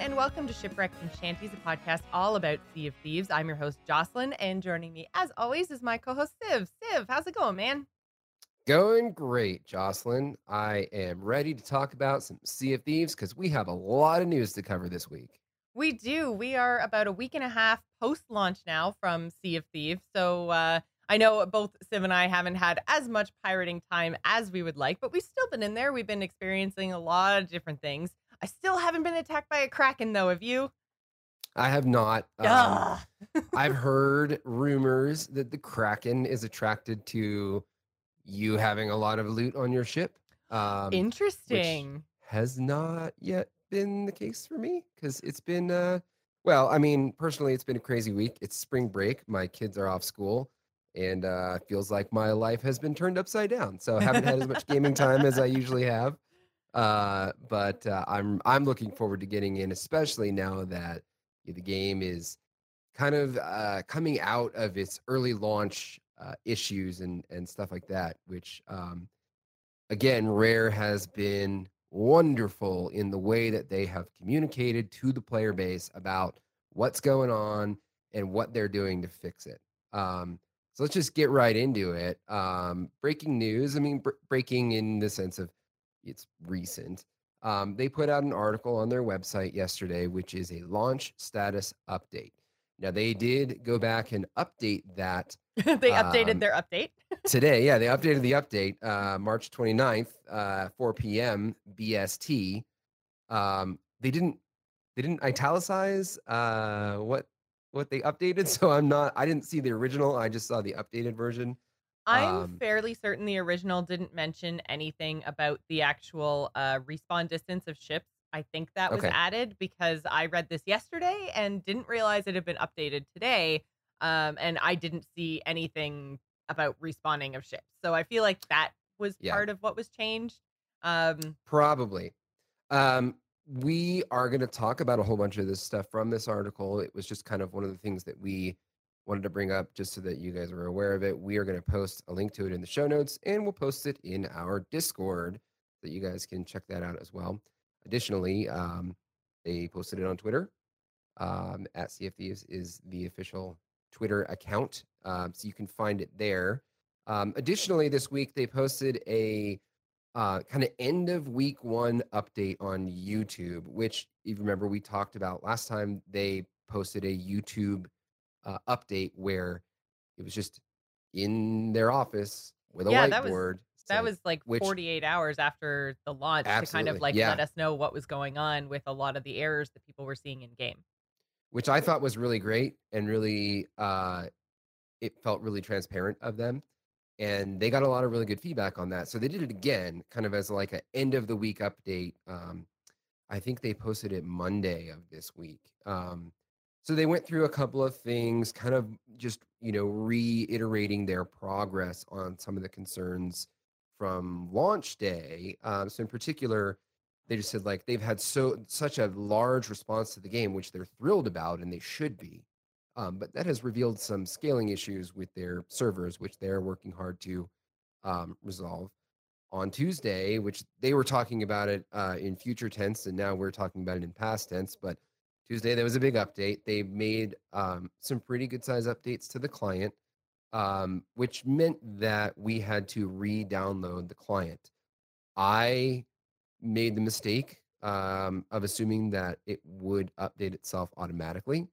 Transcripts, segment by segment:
and welcome to Shipwrecks and Shanties, a podcast all about Sea of Thieves. I'm your host, Jocelyn, and joining me, as always, is my co host, Siv. Siv, how's it going, man? Going great, Jocelyn. I am ready to talk about some Sea of Thieves because we have a lot of news to cover this week. We do. We are about a week and a half post launch now from Sea of Thieves. So uh, I know both Siv and I haven't had as much pirating time as we would like, but we've still been in there. We've been experiencing a lot of different things. I still haven't been attacked by a kraken, though. Have you? I have not. Um. I've heard rumors that the Kraken is attracted to you having a lot of loot on your ship. Um, Interesting. has not yet been the case for me because it's been uh well i mean personally it's been a crazy week it's spring break my kids are off school and uh feels like my life has been turned upside down so i haven't had as much gaming time as i usually have uh but uh, i'm i'm looking forward to getting in especially now that the game is kind of uh coming out of its early launch uh, issues and and stuff like that which um again, Rare has been wonderful in the way that they have communicated to the player base about what's going on and what they're doing to fix it. Um, so let's just get right into it. Um, breaking news. I mean, br- breaking in the sense of it's recent. Um, they put out an article on their website yesterday, which is a launch status update. Now, they did go back and update that they updated um, their update. today yeah they updated the update uh march 29th uh 4 p.m bst um they didn't they didn't italicize uh what what they updated so i'm not i didn't see the original i just saw the updated version I'm Um, fairly certain the original didn't mention anything about the actual uh, respawn distance of ships. I think that was Okay. added because I read this yesterday and didn't realize it had been updated today. Um, and I didn't see anything about respawning of ships. So I feel like that was Yeah. part of what was changed. Um, Probably. Um, we are going to talk about a whole bunch of this stuff from this article. It was just kind of one of the things that we wanted to bring up just so that you guys are aware of it. We are going to post a link to it in the show notes and we'll post it in our Discord that you guys can check that out as well. Additionally, um, they posted it on Twitter. Um, at SeaOfThieves is the official Twitter account. Um, so you can find it there. Um, additionally, this week they posted a uh, kind of end of week one update on YouTube, which if you remember we talked about last time. They posted a YouTube uh, update where it was just in their office with a Yeah, that was- whiteboard. that was like which- 48 hours after the launch to kind of like yeah. let us know what was going on with a lot of the errors that people were seeing in game. which I thought was really great and really uh it felt really transparent of them. And they got a lot of really good feedback on that. So they did it again, kind of as like an end of the week update. Um, I think they posted it Monday of this week. Um, so they went through a couple of things, kind of just, you know, reiterating their progress on some of the concerns from launch day. Um, so in particular, they just said like they've had so such a large response to the game, which they're thrilled about and they should be. Um, but that has revealed some scaling issues with their servers, which they're working hard to um, resolve. On Tuesday, which they were talking about it uh, in future tense, and now we're talking about it in past tense. But Tuesday, there was a big update. They made um, some pretty good size updates to the client, um, which meant that we had to re download the client. I made the mistake um, of assuming that it would update itself automatically.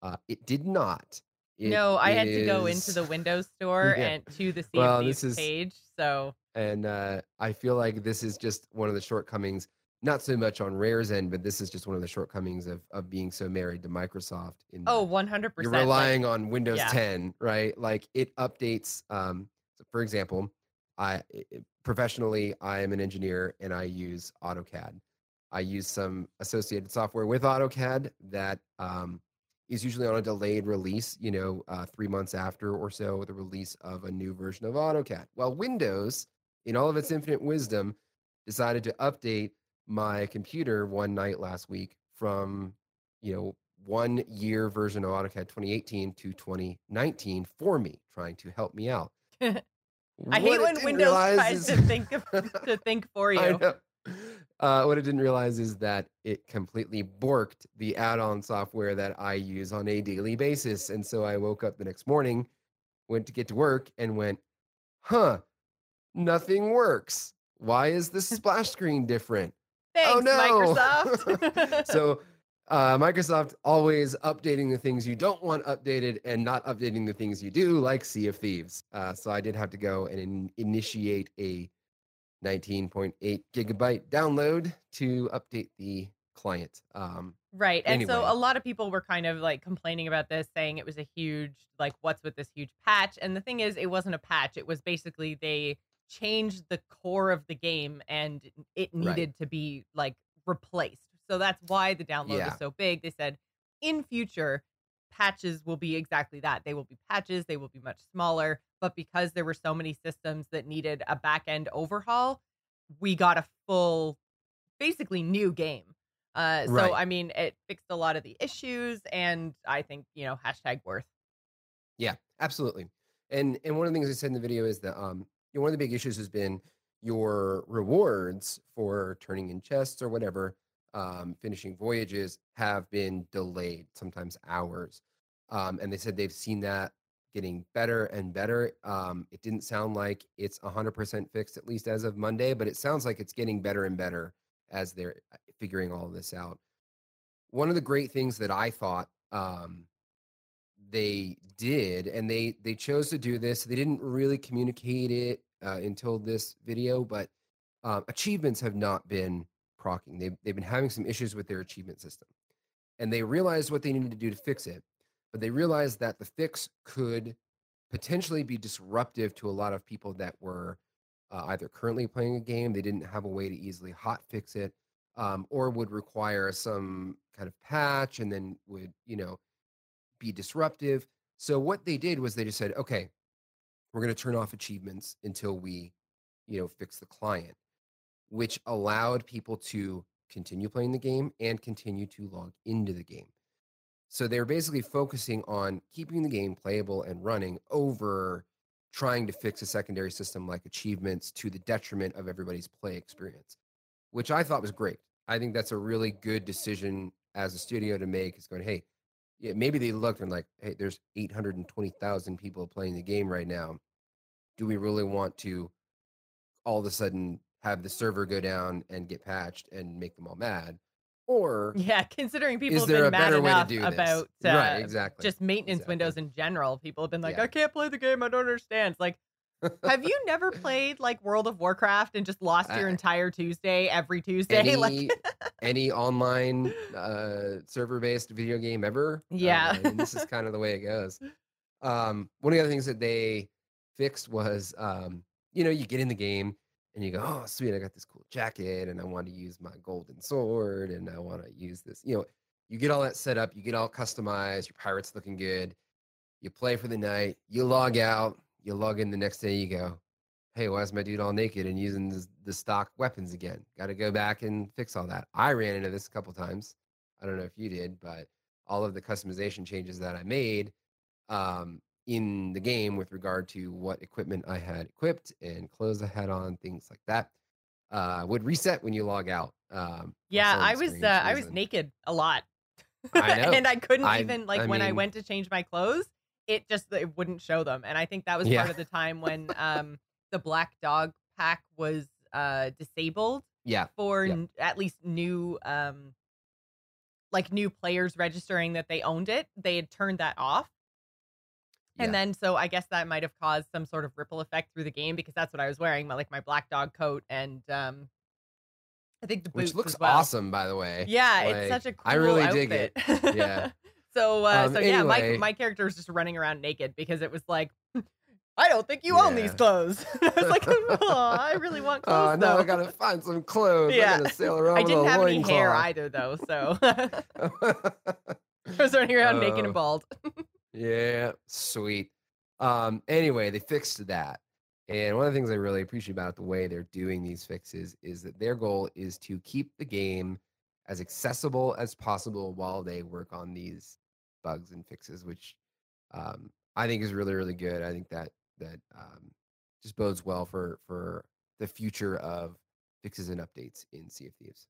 Uh, it did not. It no, I had to go into the Windows store Yeah. and to the Sea Well, is- page. So and uh, I feel like this is just one of the shortcomings, not so much on Rare's end, but this is just one of the shortcomings of of being so married to Microsoft. In oh, 100%. you're like- relying on Windows yeah. 10, right? Like it updates. Um, so for example, i- professionally I am an engineer and I use AutoCAD. I use some associated software with AutoCAD that um, is usually on a delayed release. You know, uh, three months after or so the release of a new version of AutoCAD. Well, Windows, in all of its infinite wisdom, decided to update my computer one night last week from you know one year version of AutoCAD 2018 to 2019 for me, trying to help me out. I hate when Windows tries is- to think of, to think for you. Uh, what I didn't realize is that it completely borked the add-on software that I use on a daily basis. And so I woke up the next morning, went to get to work, and went, "Huh, nothing works. Why is this splash screen different? Oh no!" Microsoft. so uh, Microsoft always updating the things you don't want updated and not updating the things you do, like Sea of Thieves. Uh, so I did have to go and in- initiate a 19.8 gigabyte download to update the client. Um, Right. And so a lot of people were kind of like complaining about this, saying it was a huge, like, what's with this huge patch? And the thing is, it wasn't a patch. It was basically they changed the core of the game and it Right. needed to be like replaced. So that's why the download Yeah. is so big. They said in future, patches will be exactly that. They will be patches, they will be much smaller. But because there were so many systems that needed a back end overhaul, we got a full, basically new game. Uh, so Right. I mean, it fixed a lot of the issues, and I think you know hashtag worth. Yeah, absolutely. And and one of the things I said in the video is that um you know, one of the big issues has been your rewards for turning in chests or whatever, um, finishing voyages have been delayed, sometimes hours. Um, and they said they've seen that getting better and better. Um, it didn't sound like it's 100% fixed, at least as of Monday, but it sounds like it's getting better and better as they're uh, figuring all this out. One of the great things that I thought um, they did and they they chose to do this. They didn't really communicate it uh, until this video but um, achievements have not been procking. They've, they've been having some issues with their achievement system and they realized what they needed to do to fix it but they realized that the fix could potentially be disruptive to a lot of people that were uh, either currently playing a game they didn't have a way to easily hot fix it um, or would require some kind of patch and then would you know be disruptive. So what they did was they just said, okay, we're going to turn off achievements until we, you know, fix the client, which allowed people to continue playing the game and continue to log into the game. So they're basically focusing on keeping the game playable and running over trying to fix a secondary system like achievements to the detriment of everybody's play experience, which I thought was great. I think that's a really good decision as a studio to make is going, hey, yeah, maybe they looked and like, hey, there's 820,000 people playing the game right now. Do we really want to all of a sudden have the server go down and get patched and make them all mad? Or Yeah, considering people is have been a mad better way to enough do about uh, right, exactly. just maintenance Exactly. windows in general. People have been like, Yeah. I can't play the game. I don't understand. It's like, have you never played like World of Warcraft and just lost your entire Tuesday every Tuesday? any like, any online uh server based video game ever Yeah. uh, and this is kind of the way it goes um one of the other things that they fixed was um you know you get in the game and you go oh sweet i got this cool jacket and i want to use my golden sword and i want to use this you know you get all that set up you get all customized your pirate's looking good you play for the night you log out you log in the next day you go hey, why is my dude all naked and using the, the stock weapons again? Got to go back and fix all that. I ran into this a couple times. I don't know if you did, but all of the customization changes that I made um, in the game with regard to what equipment I had equipped and clothes I had on, things like that, uh, would reset when you log out. Um, yeah, I was uh, I was naked a lot. I know. and I couldn't I- even like I when I went to change my clothes, it just it wouldn't show them. And I think that was Yeah. part of the time when um the black dog pack was uh disabled Yeah. for Yep. n- at least new um like new players registering that they owned it. They had turned that off. And yeah. then so I guess that might have caused some sort of ripple effect through the game because that's what I was wearing, my like my black dog coat and um I think the boots Which looks well. awesome, by the way. Yeah, Like, it's such a cool I really dig outfit. it. Yeah. So uh Um, so yeah, my anyway. my character was just running around naked because it was like I don't think you own these clothes. I was like, oh, I really want clothes Oh, now. I gotta find some clothes. Yeah. I gotta sail around I didn't have any hair loincloth. either though, so I was running around naked Uh, and bald. Yeah, sweet. Um, anyway, they fixed that. And one of the things I really appreciate about the way they're doing these fixes is that their goal is to keep the game as accessible as possible while they work on these bugs and fixes, which um, I think is really, really good. I think that that um, just bodes well for for the future of fixes and updates in Sea of Thieves.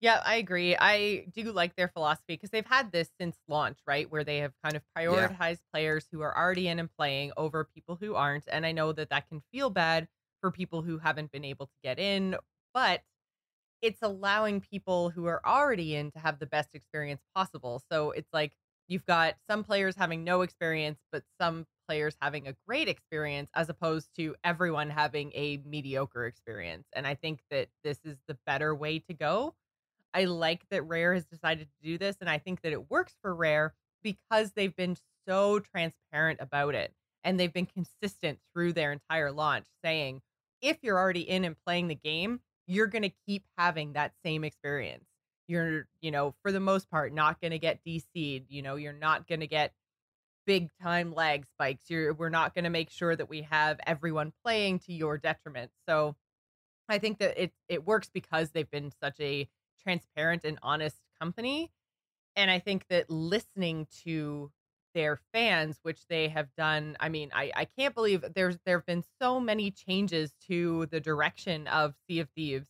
Yeah, I agree. I do like their philosophy because they've had this since launch, right? Where they have kind of Yeah. prioritized players who are already in and playing over people who aren't. And I know that that can feel bad for people who haven't been able to get in, but it's allowing people who are already in to have the best experience possible. So it's like you've got some players having no experience, but some players having a great experience, as opposed to everyone having a mediocre experience. And I think that this is the better way to go. I like that Rare has decided to do this, and I think that it works for Rare because they've been so transparent about it and they've been consistent through their entire launch saying if you're already in and playing the game, you're going to keep having that same experience. You're, you know, for the most part, not going to get DC'd. You know, you're not going to get big time lag spikes. You're, we're not going to make sure that we have everyone playing to your detriment. So I think that it it works because they've been such a transparent and honest company. And I think that listening to their fans, which they have done, I mean, I, I can't believe there's there have been so many changes to the direction of Sea of Thieves.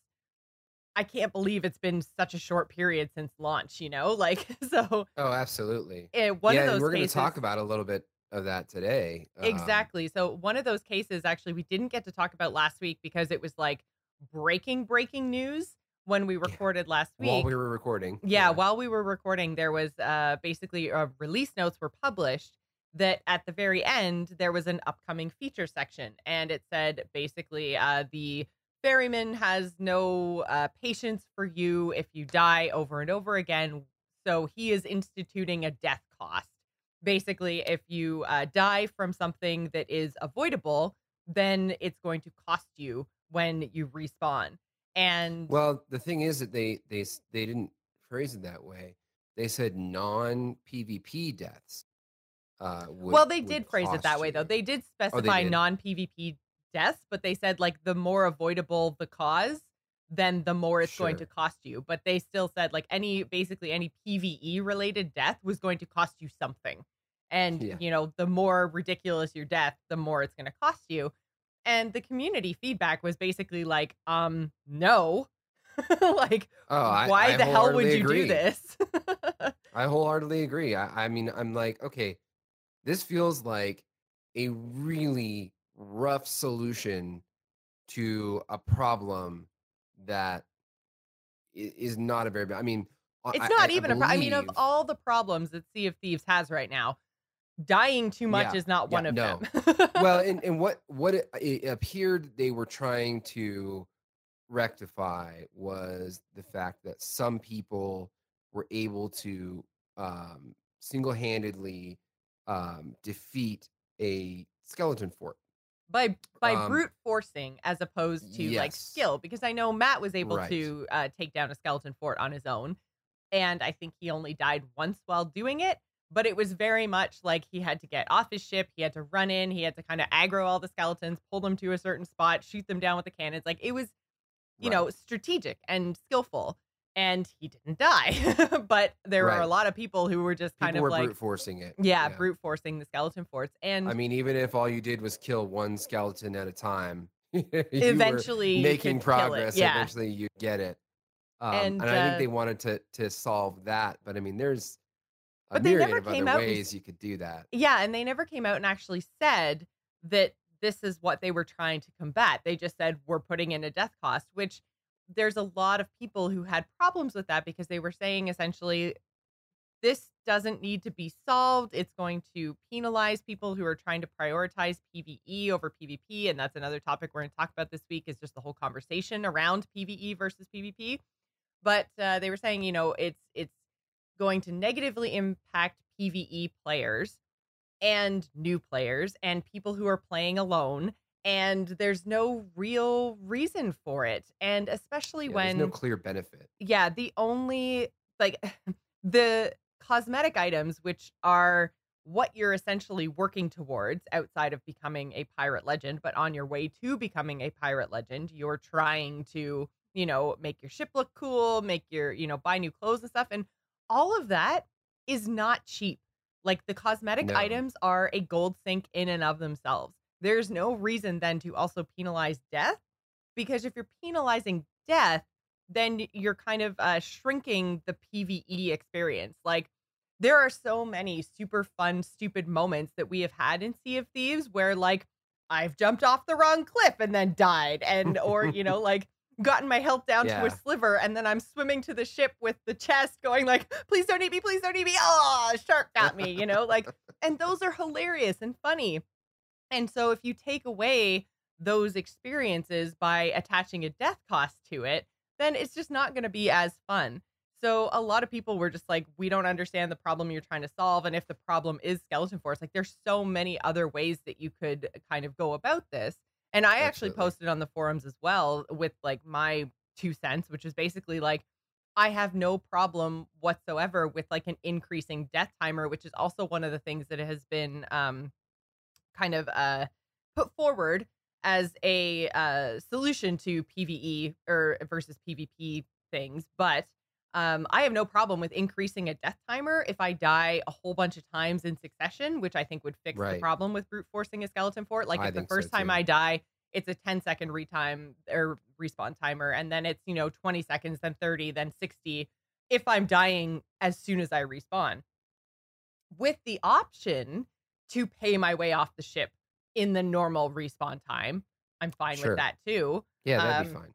I can't believe it's been such a short period since launch, you know? Like so Oh, absolutely. it, one yeah, of those we're going to talk about a little bit of that today. Um, Exactly. So one of those cases actually we didn't get to talk about last week because it was like breaking breaking news when we recorded last week. while we were recording. yeah, while we were recording there was uh basically uh, release notes were published that at the very end there was an upcoming feature section and it said basically uh the ferryman has no uh patience for you if you die over and over again so he is instituting a death cost basically if you uh, die from something that is avoidable then it's going to cost you when you respawn and Well, the thing is that they they they didn't phrase it that way. They said non PvP deaths. Uh, would, well, they did phrase it that way though. They did Oh, specify did? non PvP deaths, but they said like the more avoidable the cause, then the more it's going to cost you. But they still said like any basically any PvE related death was going to cost you something. And Yeah. you know, the more ridiculous your death, the more it's going to cost you. And the community feedback was basically like, um, no. like Oh, I, why I the hell would you agree. do this? I wholeheartedly agree. I, I mean, I'm like, okay, this feels like a really rough solution to a problem that is not a very bad. I mean, It's I- not I even a pro- I mean, of all the problems that Sea of Thieves has right now, dying too much Yeah, is not yeah, one of no. them. well, and, and what what it, it appeared they were trying to rectify was the fact that some people were able to um, single-handedly um, defeat a skeleton fort. By by Um, brute forcing as opposed to like skill, because I know Matt was able Right. to uh, take down a skeleton fort on his own, and I think he only died once while doing it. But it was very much like he had to get off his ship, he had to run in, he had to kind of aggro all the skeletons, pull them to a certain spot, shoot them down with the cannons. Like it was you know, strategic and skillful. And he didn't die. but there were a lot of people who were just kind people of were like, brute forcing it. yeah, brute forcing the skeleton forts. And I mean, even if all you did was kill one skeleton at a time, eventually making progress. Yeah. Eventually, you get it. Um, And, and, I think uh, they wanted to to solve that, but I mean, there's a But they myriad never of other out and ways you could do that. Yeah, and they never came out and actually said that this is what they were trying to combat. They just said we're putting in a death cost, which there's a lot of people who had problems with that because they were saying essentially this doesn't need to be solved. It's going to penalize people who are trying to prioritize PvE over PvP, and that's another topic we're going to talk about this week is just the whole conversation around PvE versus PvP. But uh, they were saying, you know, it's it's going to negatively impact PvE players and new players and people who are playing alone and there's no real reason for it and especially Yeah, when there's no clear benefit. yeah the only like the cosmetic items which are what you're essentially working towards outside of becoming a pirate legend but on your way to becoming a pirate legend you're trying to you know make your ship look cool make your you know buy new clothes and stuff and all of that is not cheap like the cosmetic No. items are a gold sink in and of themselves there's no reason then to also penalize death because if you're penalizing death, then you're kind of uh, shrinking the PVE experience. Like there are so many super fun, stupid moments that we have had in Sea of Thieves where like I've jumped off the wrong cliff and then died, and or you know like gotten my health down yeah. to a sliver and then I'm swimming to the ship with the chest going like, please don't eat me, please don't eat me. Oh, shark got me, you know, like, and those are hilarious and funny. And so if you take away those experiences by attaching a death cost to it, then it's just not going to be as fun. So a lot of people were just like, we don't understand the problem you're trying to solve. And if the problem is Skeleton Forts, like there's so many other ways that you could kind of go about this. And I actually posted on the forums as well with like my two cents, which is basically like, I have no problem whatsoever with like an increasing death timer, which is also one of the things that has been um, kind of uh, put forward as a uh, solution to PVE or versus PvP things. But um, I have no problem with increasing a death timer if I die a whole bunch of times in succession, which I think would fix right. the problem with brute forcing a skeleton fort. Like I if the first so time I die, it's a 10 second retime or respawn timer, and then it's, you know, 20 seconds, then 30, then 60 if I'm dying as soon as I respawn. With the option to pay my way off the ship in the normal respawn time, I'm fine sure. with that too. Yeah, that'd um, be fine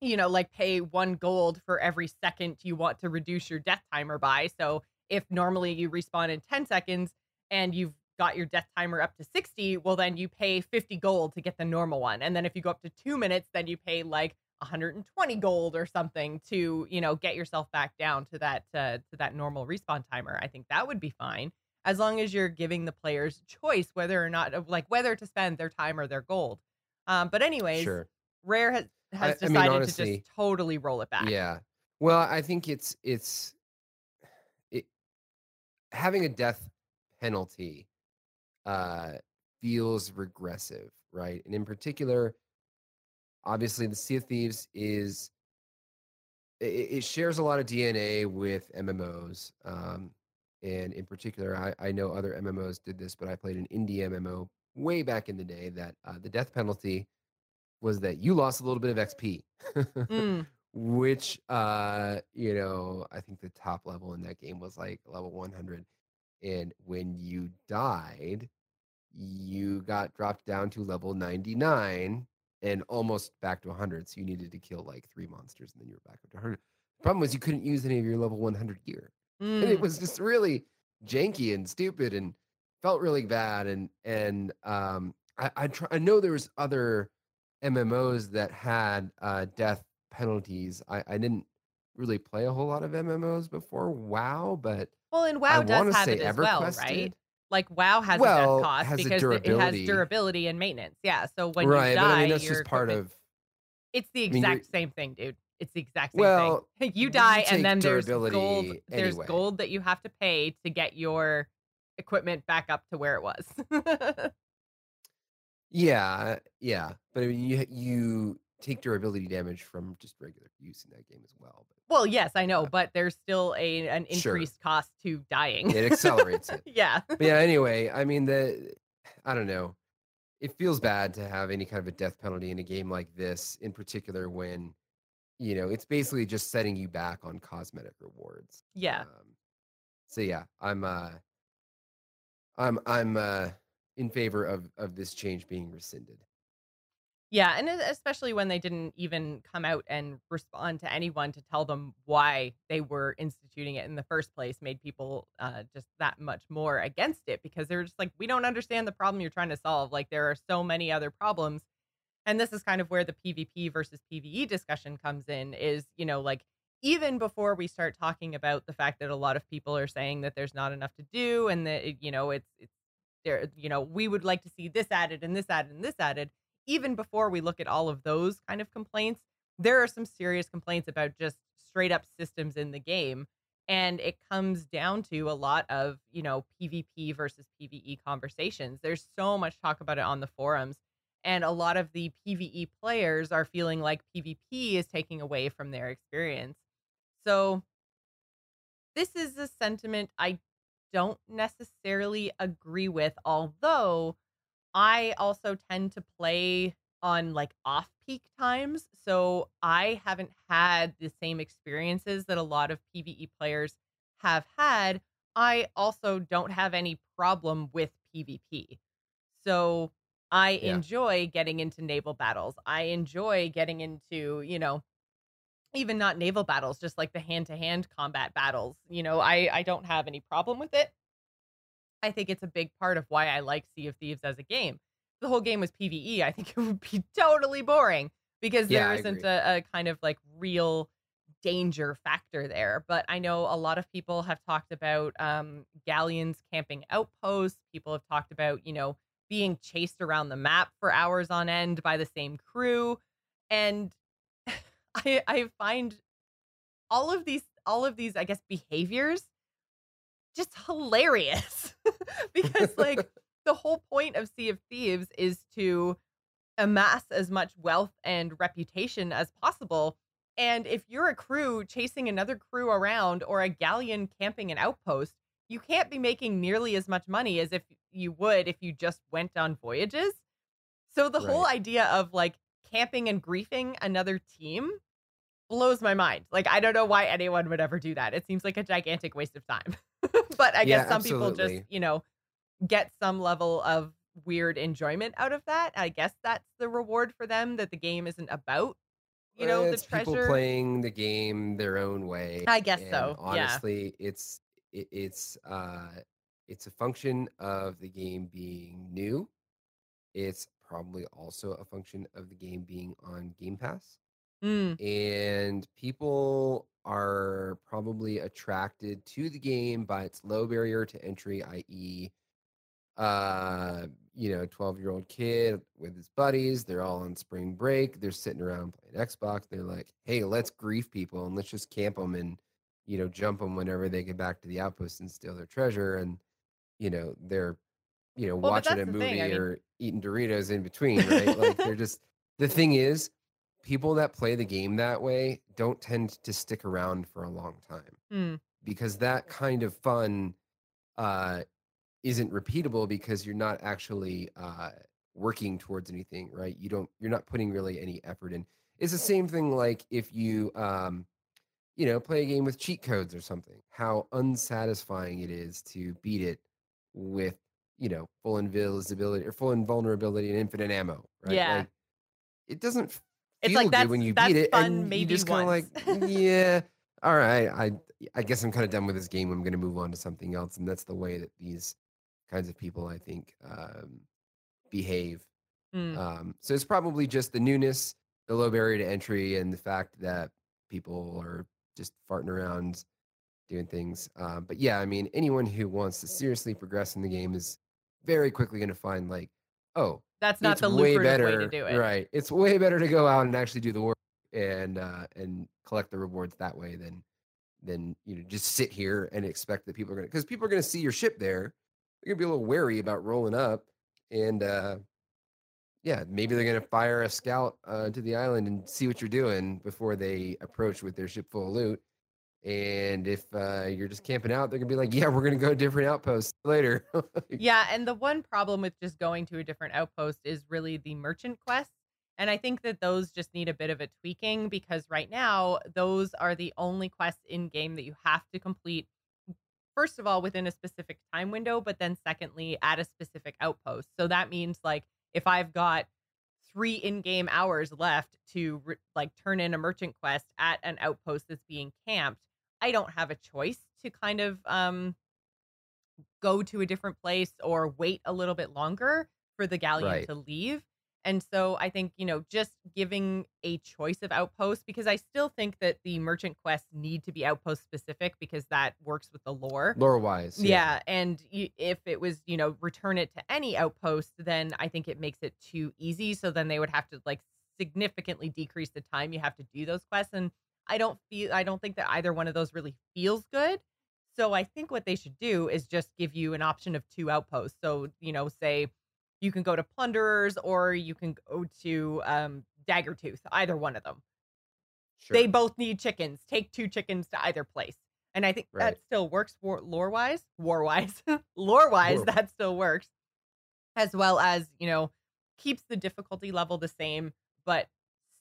you know, like pay one gold for every second you want to reduce your death timer by. So if normally you respawn in 10 seconds and you've got your death timer up to 60, well, then you pay 50 gold to get the normal one. And then if you go up to two minutes, then you pay like 120 gold or something to, you know, get yourself back down to that, uh, to that normal respawn timer. I think that would be fine as long as you're giving the players choice whether or not, of like whether to spend their time or their gold. Um, but anyways, sure. Rare has has I, decided I mean, honestly, to just totally roll it back. Yeah. Well, I think it's it's it having a death penalty uh feels regressive, right? And in particular, obviously the Sea of Thieves is it, it shares a lot of DNA with MMOs. Um and in particular, I, I know other MMOs did this, but I played an indie MMO way back in the day that uh, the death penalty was that you lost a little bit of XP, mm. which uh, you know, I think the top level in that game was like level 100. And when you died, you got dropped down to level 99 and almost back to 100. So you needed to kill like three monsters and then you were back up to 100. The problem was you couldn't use any of your level 100 gear. Mm. And it mm. was just really janky and stupid and felt really bad. And, and, um, I, I try, I know there was other MMOs that had uh, death penalties. I, I didn't really play a whole lot of MMOs before WoW, but well, and WoW I does have it as well, right? Like WoW has well, a death cost because it has durability and maintenance. Yeah, so when right, you die, I mean, that's just part of. It's the exact I mean, same thing, dude. It's the exact same well, thing. you die, and then there's gold. Anyway. There's gold that you have to pay to get your equipment back up to where it was. Yeah, yeah, but I mean, you you take durability damage from just regular use in that game as well. But Well, yes, I know, but there's still a an sure, increased cost to dying. it accelerates it. yeah. But yeah. Anyway, I mean the I don't know. It feels bad to have any kind of a death penalty in a game like this, in particular when you know it's basically just setting you back on cosmetic rewards. Yeah. Um, so yeah, I'm uh, I'm I'm uh in favor of of this change being rescinded. Yeah, and especially when they didn't even come out and respond to anyone to tell them why they were instituting it in the first place, made people uh, just that much more against it because they're just like, we don't understand the problem you're trying to solve. Like, there are so many other problems. And this is kind of where the PvP versus PvE discussion comes in is, you know, like, even before we start talking about the fact that a lot of people are saying that there's not enough to do and that, eh, you know, it's, it's, there you know we would like to see this added and this added and this added even before we look at all of those kind of complaints there are some serious complaints about just straight up systems in the game. And it comes down to a lot of you know pvp versus pve conversations. There's so much talk about it on the forums and a lot of the pve players are feeling like pvp is taking away from their experience so this is a sentiment i don't necessarily agree with, although I also tend to play on like off peak times. So I haven't had the same experiences that a lot of PvE players have had. I also don't have any problem with PvP. So I Yeah. enjoy getting into naval battles. I enjoy getting into, you know, even not naval battles, just like the hand to hand combat battles. You know, I, I don't have any problem with it. I think it's a big part of why I like Sea of Thieves as a game. If the whole game was PvE, I think it would be totally boring because Yeah, there isn't a, a kind of like real danger factor there. But I know a lot of people have talked about um, galleons camping outposts. People have talked about, you know, being chased around the map for hours on end by the same crew. And I I find all of these all of these, I guess, behaviors just hilarious. because like the whole point of Sea of Thieves is to amass as much wealth and reputation as possible. And if you're a crew chasing another crew around or a galleon camping an outpost, you can't be making nearly as much money as if you would if you just went on voyages. So the whole idea of like camping and griefing another team blows my mind. Like I don't know why anyone would ever do that. It seems like a gigantic waste of time. but I Yeah, guess some people just, you know, get some level of weird enjoyment out of that. I guess that's the reward for them that the game isn't about, you know, the it's people playing the game their own way. I guess and so. Yeah. Honestly, it's it, it's uh it's a function of the game being new. It's probably also a function of the game being on Game Pass. Mm, and people are probably attracted to the game by its low barrier to entry i.e uh you know 12 year old kid with his buddies they're all on spring break they're sitting around playing xbox they're like hey let's grief people and let's just camp them and you know jump them whenever they get back to the outpost and steal their treasure and you know they're you know Well, watching a movie thing, I mean- or eating doritos in between right? Like they're just the thing is people that play the game that way don't tend to stick around for a long time mm, because that kind of fun uh isn't repeatable because you're not actually uh working towards anything right? You don't you're not putting really any effort in. It's the same thing like if you um you know play a game with cheat codes or something how unsatisfying it is to beat it with you know full invisibility or full invulnerability and infinite ammo right Yeah. like it doesn't It's feel like, that's- when you that's beat it fun and you maybe just kind of like yeah all right i i guess i'm kind of done with this game i'm going to move on to something else and that's the way that these kinds of people i think um behave mm. um so it's probably just the newness the low barrier to entry and the fact that people are just farting around doing things um but yeah i mean anyone who wants to seriously progress in the game is very quickly going to find like oh That's not the way better, way to do it. Right. It's way better to go out and actually do the work and uh and collect the rewards that way than than you know just sit here and expect that people are gonna because people are gonna see your ship there. They're gonna be a little wary about rolling up and uh yeah, maybe they're gonna fire a scout uh to the island and see what you're doing before they approach with their ship full of loot. And if uh you're just camping out, they're gonna be like, Yeah, we're gonna go to different outposts later. Yeah, and the one problem with just going to a different outpost is really the merchant quests. And I think that those just need a bit of a tweaking because right now, those are the only quests in game that you have to complete, first of all, within a specific time window, but then secondly, at a specific outpost. So that means like if I've got three in-game hours left to like turn in a merchant quest at an outpost that's being camped i don't have a choice to kind of um go to a different place or wait a little bit longer for the galleon Right. to leave and so i think you know just giving a choice of outposts because i still think that the merchant quests need to be outpost specific because that works with the lore Lore wise. yeah, and y- if it was, you know, return it to any outpost, then I think it makes it too easy. So then they would have to like significantly decrease the time you have to do those quests. And I don't feel, I don't think that either one of those really feels good. So I think what they should do is just give you an option of two outposts. So you know, say you can go to Plunderers or you can go to um, Daggertooth, either one of them Sure. they both need chickens. Take two chickens to either place. And I think Right. that still works war- lore wise, war wise, lore wise, that still works. As well as, you know, keeps the difficulty level the same, but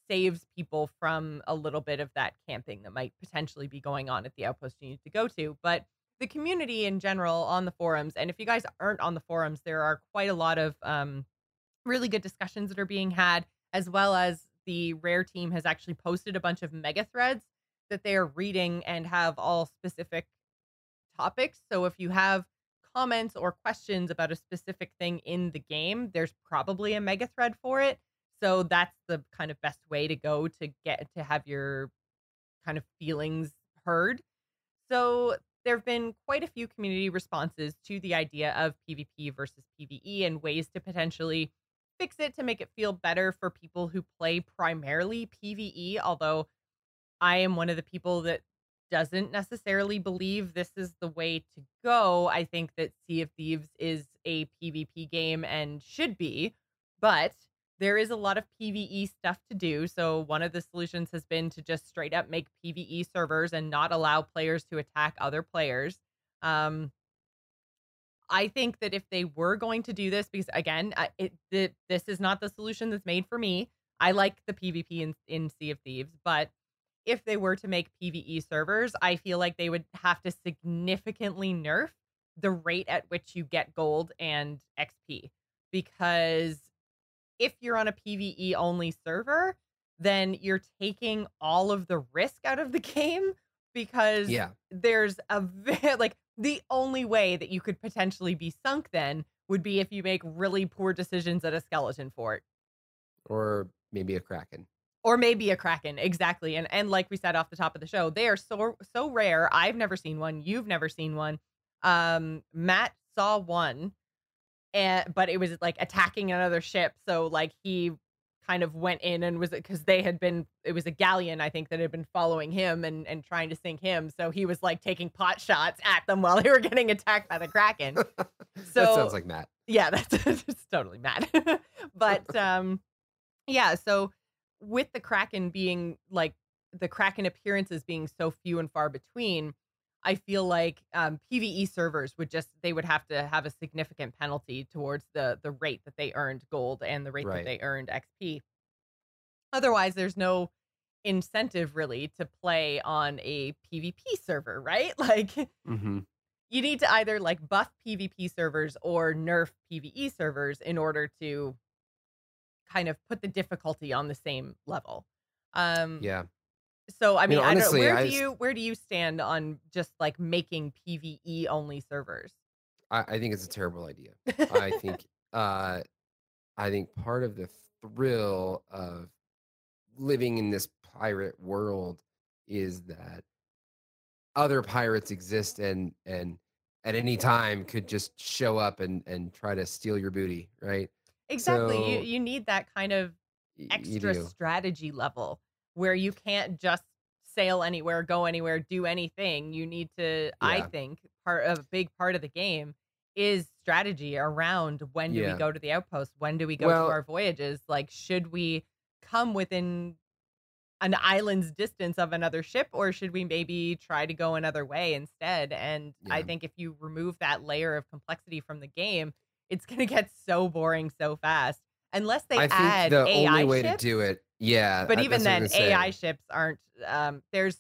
saves people from a little bit of that camping that might potentially be going on at the outpost you need to go to. But the community in general on the forums, and if you guys aren't on the forums, there are quite a lot of um, really good discussions that are being had, as well as the Rare team has actually posted a bunch of mega threads that they are reading and have all specific topics. So if you have comments or questions about a specific thing in the game, there's probably a mega thread for it. So that's the kind of best way to go to get to have your kind of feelings heard. So there have been quite a few community responses to the idea of PvP versus PvE and ways to potentially fix it to make it feel better for people who play primarily PvE. Although I am one of the people that doesn't necessarily believe this is the way to go. I think that Sea of Thieves is a PvP game and should be, but there is a lot of PvE stuff to do. So one of the solutions has been to just straight up make PvE servers and not allow players to attack other players. Um, I think that if they were going to do this, because again, it, it this is not the solution that's made for me. I like the PvP in, in Sea of Thieves, but if they were to make PvE servers, I feel like they would have to significantly nerf the rate at which you get gold and XP because if you're on a PvE only server, then you're taking all of the risk out of the game because Yeah. there's a like the only way that you could potentially be sunk then would be if you make really poor decisions at a skeleton fort Or maybe a Kraken. or maybe a kraken exactly and and like we said off the top of the show they are so so rare i've never seen one you've never seen one um matt saw one and but it was like attacking another ship so like he kind of went in and was because they had been it was a galleon i think that had been following him and and trying to sink him so he was like taking pot shots at them while they were getting attacked by the kraken So that sounds like Matt. yeah that's it's totally mad but um yeah so with the kraken being like the kraken appearances being so few and far between i feel like um, pve servers would just they would have to have a significant penalty towards the the rate that they earned gold and the rate Right. that they earned xp otherwise there's no incentive really to play on a pvp server right like hmm you need to either like buff PvP servers or nerf PvE servers in order to kind of put the difficulty on the same level. Um Yeah. So I mean, mean, I, honestly, don't where I do you where do you stand on just like making PvE only servers? I, I think it's a terrible idea. I think uh I think part of the thrill of living in this pirate world is that other pirates exist and and at any time could just show up and and try to steal your booty, right? Exactly. you So- you need that kind of extra strategy level where you can't just sail anywhere, go anywhere, do anything. You need to, I think, part of a big part of the game is strategy around when do Yeah. we go to the outpost? When do we go Well- to our voyages? Like, should we come within an island's distance of another ship or should we maybe try to go another way instead? And I think if you remove that layer of complexity from the game, it's going to get so boring so fast. Unless they I add the AI only way ships, to do it, yeah. but I- even that's what I then, was gonna say. AI ships aren't. Um, there's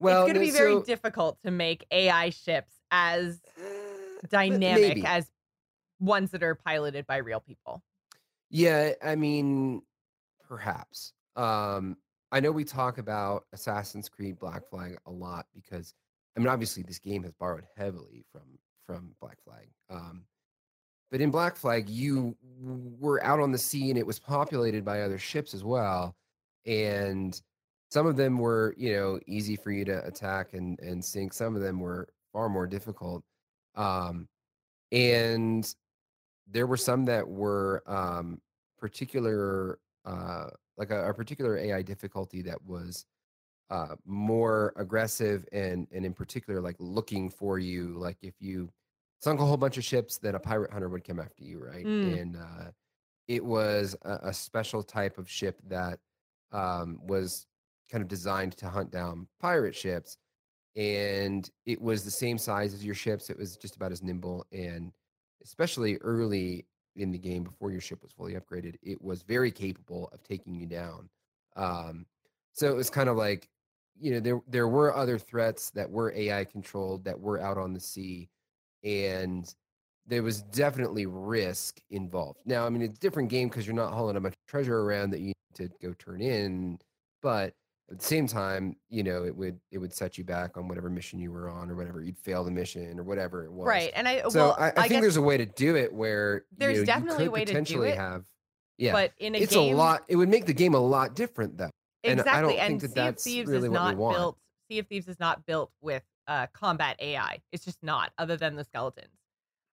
well, it's going to be very so- difficult to make AI ships as dynamic maybe. as ones that are piloted by real people. Yeah, I mean, perhaps. Um, I know we talk about Assassin's Creed Black Flag a lot because I mean, obviously, this game has borrowed heavily from from Black Flag. Um, but in Black Flag, you were out on the sea and it was populated by other ships as well, and some of them were, you know, easy for you to attack and and sink. Some of them were far more difficult. Um, and there were some that were um, particular, uh, like a, a particular AI difficulty that was uh, more aggressive and and in particular like looking for you. Like if you sunk a whole bunch of ships, then a pirate hunter would come after you, right? Mm. And uh, it was a, a special type of ship that um, was kind of designed to hunt down pirate ships. And it was the same size as your ships. It was just about as nimble and especially early in the game before your ship was fully upgraded, it was very capable of taking you down. Um, so it was kind of like, you know, there there were other threats that were AI controlled that were out on the sea, and there was definitely risk involved. Now, I mean, it's a different game because you're not hauling a bunch of treasure around that you need to go turn in, but at the same time, you know, it would it would set you back on whatever mission you were on or whatever you'd fail the mission or whatever it was. Right. And I So well, I, I, I, think there's a way to do it where you there's know, you definitely a could way to do potentially it, have. Yeah, but in a game it's game a lot. It would make the game a lot different though. And I exactly. don't And think that Sea of that's Thieves really is what we not want. built. Sea of Thieves is not built with uh, combat AI. It's just not, other than the skeletons.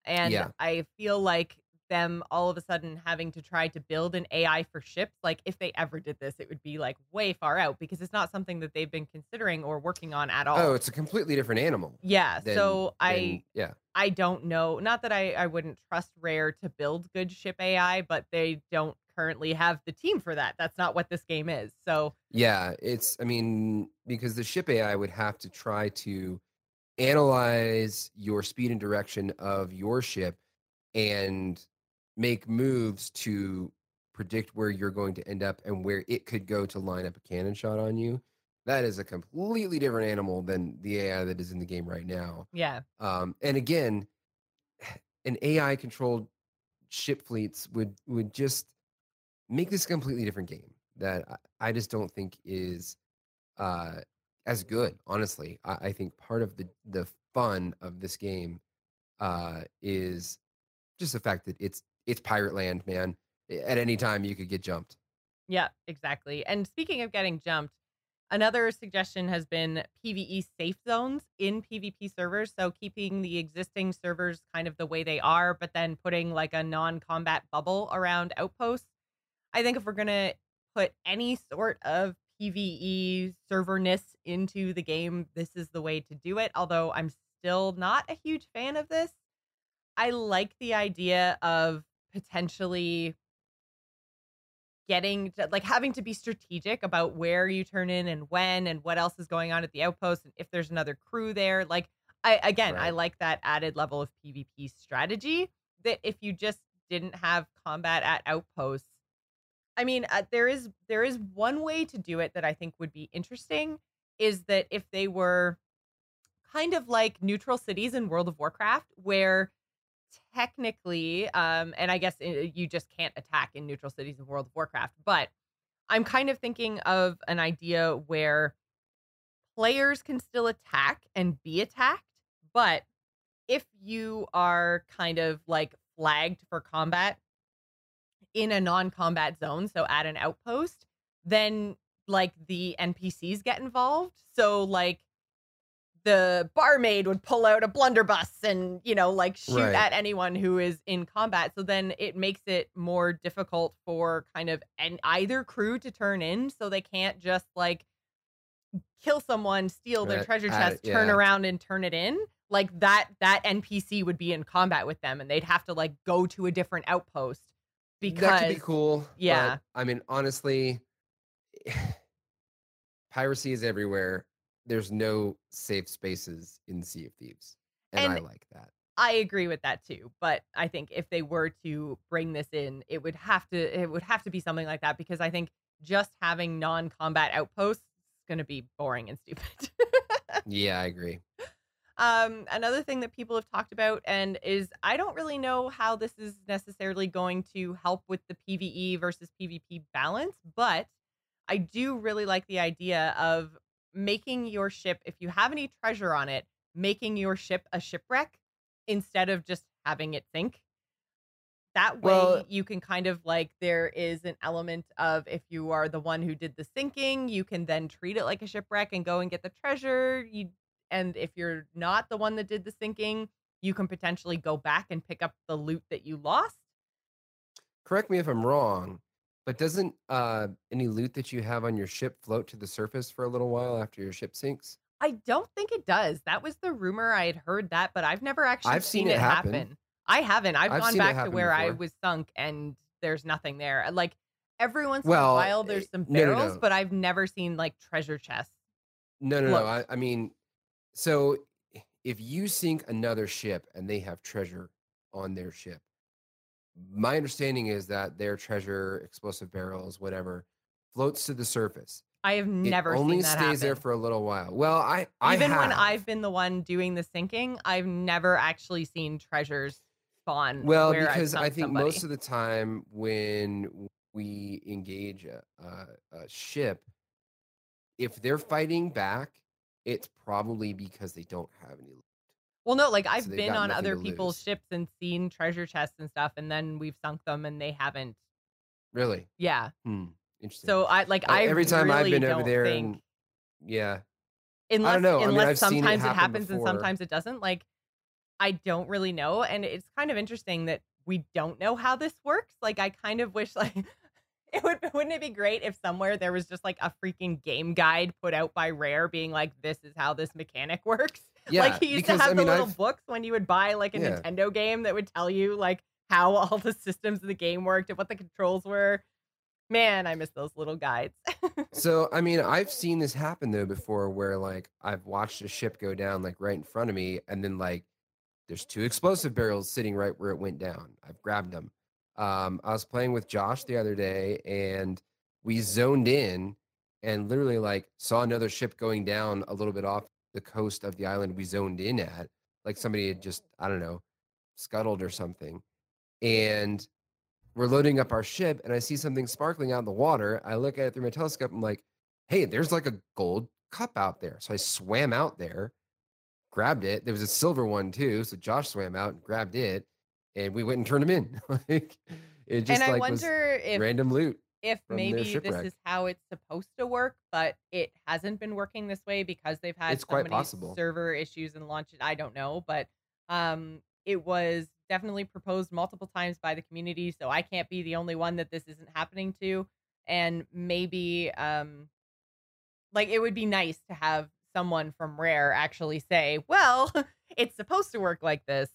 And Yeah. I feel like them all of a sudden having to try to build an AI for ships, like if they ever did this, it would be like way far out because it's not something that they've been considering or working on at all. Oh, it's a completely different animal. yeah. Than, so I than- yeah. I don't know. Not that I, I wouldn't trust Rare to build good ship AI, but they don't currently have the team for that. That's not what this game is. So Yeah, it's I mean, because the ship AI would have to try to analyze your speed and direction of your ship and make moves to predict where you're going to end up and where it could go to line up a cannon shot on you. That is a completely different animal than the AI that is in the game right now. yeah, Um, and again, an AI controlled ship fleets would would just make this a completely different game that I, just don't think is uh, as good. Honestly, I, I think part of the the fun of this game uh, is just the fact that it's it's pirate land, man. At any time, you could get jumped. yeah, exactly. And speaking of getting jumped, another suggestion has been PVE safe zones in PvP servers. So keeping the existing servers kind of the way they are, but then putting like a non combat bubble around outposts. I think if we're going to put any sort of PvE serverness into the game, this is the way to do it. Although I'm still not a huge fan of this. I like the idea of potentially getting to, like having to be strategic about where you turn in and when and what else is going on at the outpost and if there's another crew there. Like I again, I like that added level of PvP strategy that if you just didn't have combat at outposts I mean, uh, there is there is one way to do it that I think would be interesting is that if they were kind of like neutral cities in World of Warcraft where technically um and I guess uh, you just can't attack in neutral cities in World of Warcraft, but I'm kind of thinking of an idea where players can still attack and be attacked, but if you are kind of like flagged for combat in a non-combat zone, so at an outpost, then like the NPCs get involved. So like the barmaid would pull out a blunderbuss and you know like shoot Right. at anyone who is in combat. So then it makes it more difficult for kind of an either crew to turn in, so they can't just like kill someone, steal their Right, treasure chest, it- turn around and turn it in. Like that that NPC would be in combat with them and they'd have to like go to a different outpost because that could be cool. Yeah. but, I mean, honestly, piracy is everywhere. There's no safe spaces in Sea of Thieves, and, I like that. I agree with that too. But I think if they were to bring this in, it would have to it would have to be something like that because I think just having non-combat outposts is going to be boring and stupid. Yeah, I agree. Um another thing that people have talked about and is I don't really know how this is necessarily going to help with the PvE versus PvP balance, but I do really like the idea of making your ship if you have any treasure on it, making your ship a shipwreck instead of just having it sink. That way Well- you can kind of like there is an element of if you are the one who did the sinking, you can then treat it like a shipwreck and go and get the treasure. You and if you're not the one that did the sinking, you can potentially go back and pick up the loot that you lost. Correct me if I'm wrong, but doesn't uh, any loot that you have on your ship float to the surface for a little while after your ship sinks? I don't think it does. That was the rumor. I had heard that, but I've never actually I've seen, seen it happen. happen. I haven't. I've, I've gone back to where I was sunk and there's nothing there. Like every once in a while there's eh, some no, no, barrels, no. but I've never seen like treasure chests. No, no, no. I, I mean, so if you sink another ship and they have treasure on their ship, my understanding is that their treasure, explosive barrels, whatever, floats to the surface. I have It never only seen that stays there for a little while. Well, I I Even when. I've been the one doing the sinking, I've never actually seen treasures spawn Well, because I think somebody. most of the time when we engage a, a, a ship, if they're fighting back, it's probably because they don't have any. loot. Well, no, like I've they've been on other people's lose. ships and seen treasure chests and stuff, and then we've sunk them and they haven't. Really? Yeah. Hmm. Interesting. So I like I every time I've been over there think and yeah, unless know. I mean, unless I've seen it sometimes it, happen happens and sometimes it doesn't. Like I don't really know, and it's kind of interesting that we don't know how this works. Like I kind of wish like it would wouldn't it be great if somewhere there was just like a freaking game guide put out by Rare being like this is how this mechanic works. yeah. like he used because to have I mean, the little I've, books when you would buy like a Yeah. Nintendo game that would tell you like how all the systems of the game worked and what the controls were. Man, I miss those little guides. so I mean, I've seen this happen though before, where like I've watched a ship go down like right in front of me, and then like there's two explosive barrels sitting right where it went down. I've grabbed them. Um, I was playing with Josh the other day, and we zoned in and literally like saw another ship going down a little bit off the coast of the island we zoned in at. Like somebody had just I don't know scuttled or something, and we're loading up our ship and I see something sparkling out in the water. I look at it through my telescope. I'm like, hey, there's like a gold cup out there. So I swam out there, grabbed it. There was a silver one too. So Josh swam out and grabbed it and we went and turned them in. like it just and I like was wonder if random loot. if maybe this is how it's supposed to work, but it hasn't been working this way because they've had It's so many possible. server issues and launches. I don't know, but um, it was definitely proposed multiple times by the community, so I can't be the only one that this isn't happening to. And maybe, um, like, it would be nice to have someone from Rare actually say, "Well, it's supposed to work like this."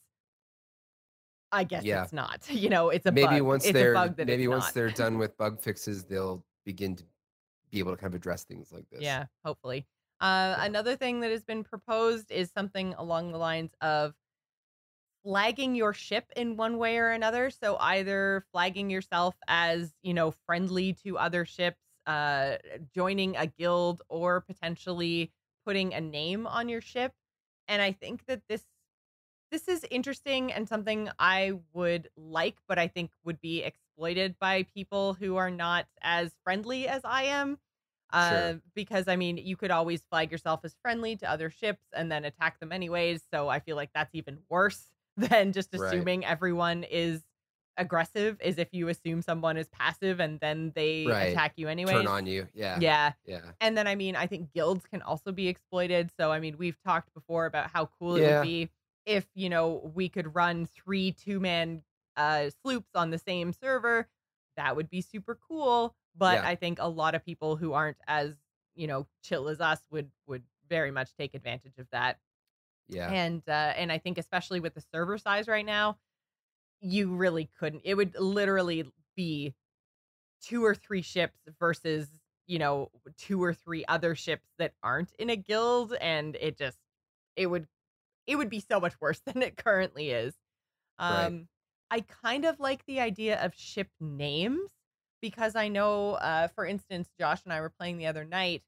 I guess Yeah. it's not. You know, it's a maybe bug. once it's they're a bug that maybe once not. they're done with bug fixes, they'll begin to be able to kind of address things like this. Yeah, hopefully. Uh, Yeah. Another thing that has been proposed is something along the lines of flagging your ship in one way or another. So either flagging yourself as, you know, friendly to other ships, uh, joining a guild, or potentially putting a name on your ship. And I think that this this is interesting and something I would like, but I think would be exploited by people who are not as friendly as I am. Uh, Sure. because I mean, you could always flag yourself as friendly to other ships and then attack them anyways. So I feel like that's even worse than just Right. assuming everyone is aggressive. Is if you assume someone is passive and then they Right. attack you anyways. Turn on you. Yeah. Yeah. Yeah. And then I mean, I think guilds can also be exploited. So I mean, we've talked before about how cool it would be if, you know, we could run three two-man uh sloops on the same server. That would be super cool. But Yeah. I think a lot of people who aren't as, you know, chill as us would would very much take advantage of that. Yeah. And uh and I think especially with the server size right now, you really couldn't. It would literally be two or three ships versus, you know, two or three other ships that aren't in a guild and it just it would it would be so much worse than it currently is. Right. Um I kind of like the idea of ship names because I know uh for instance Josh and I were playing the other night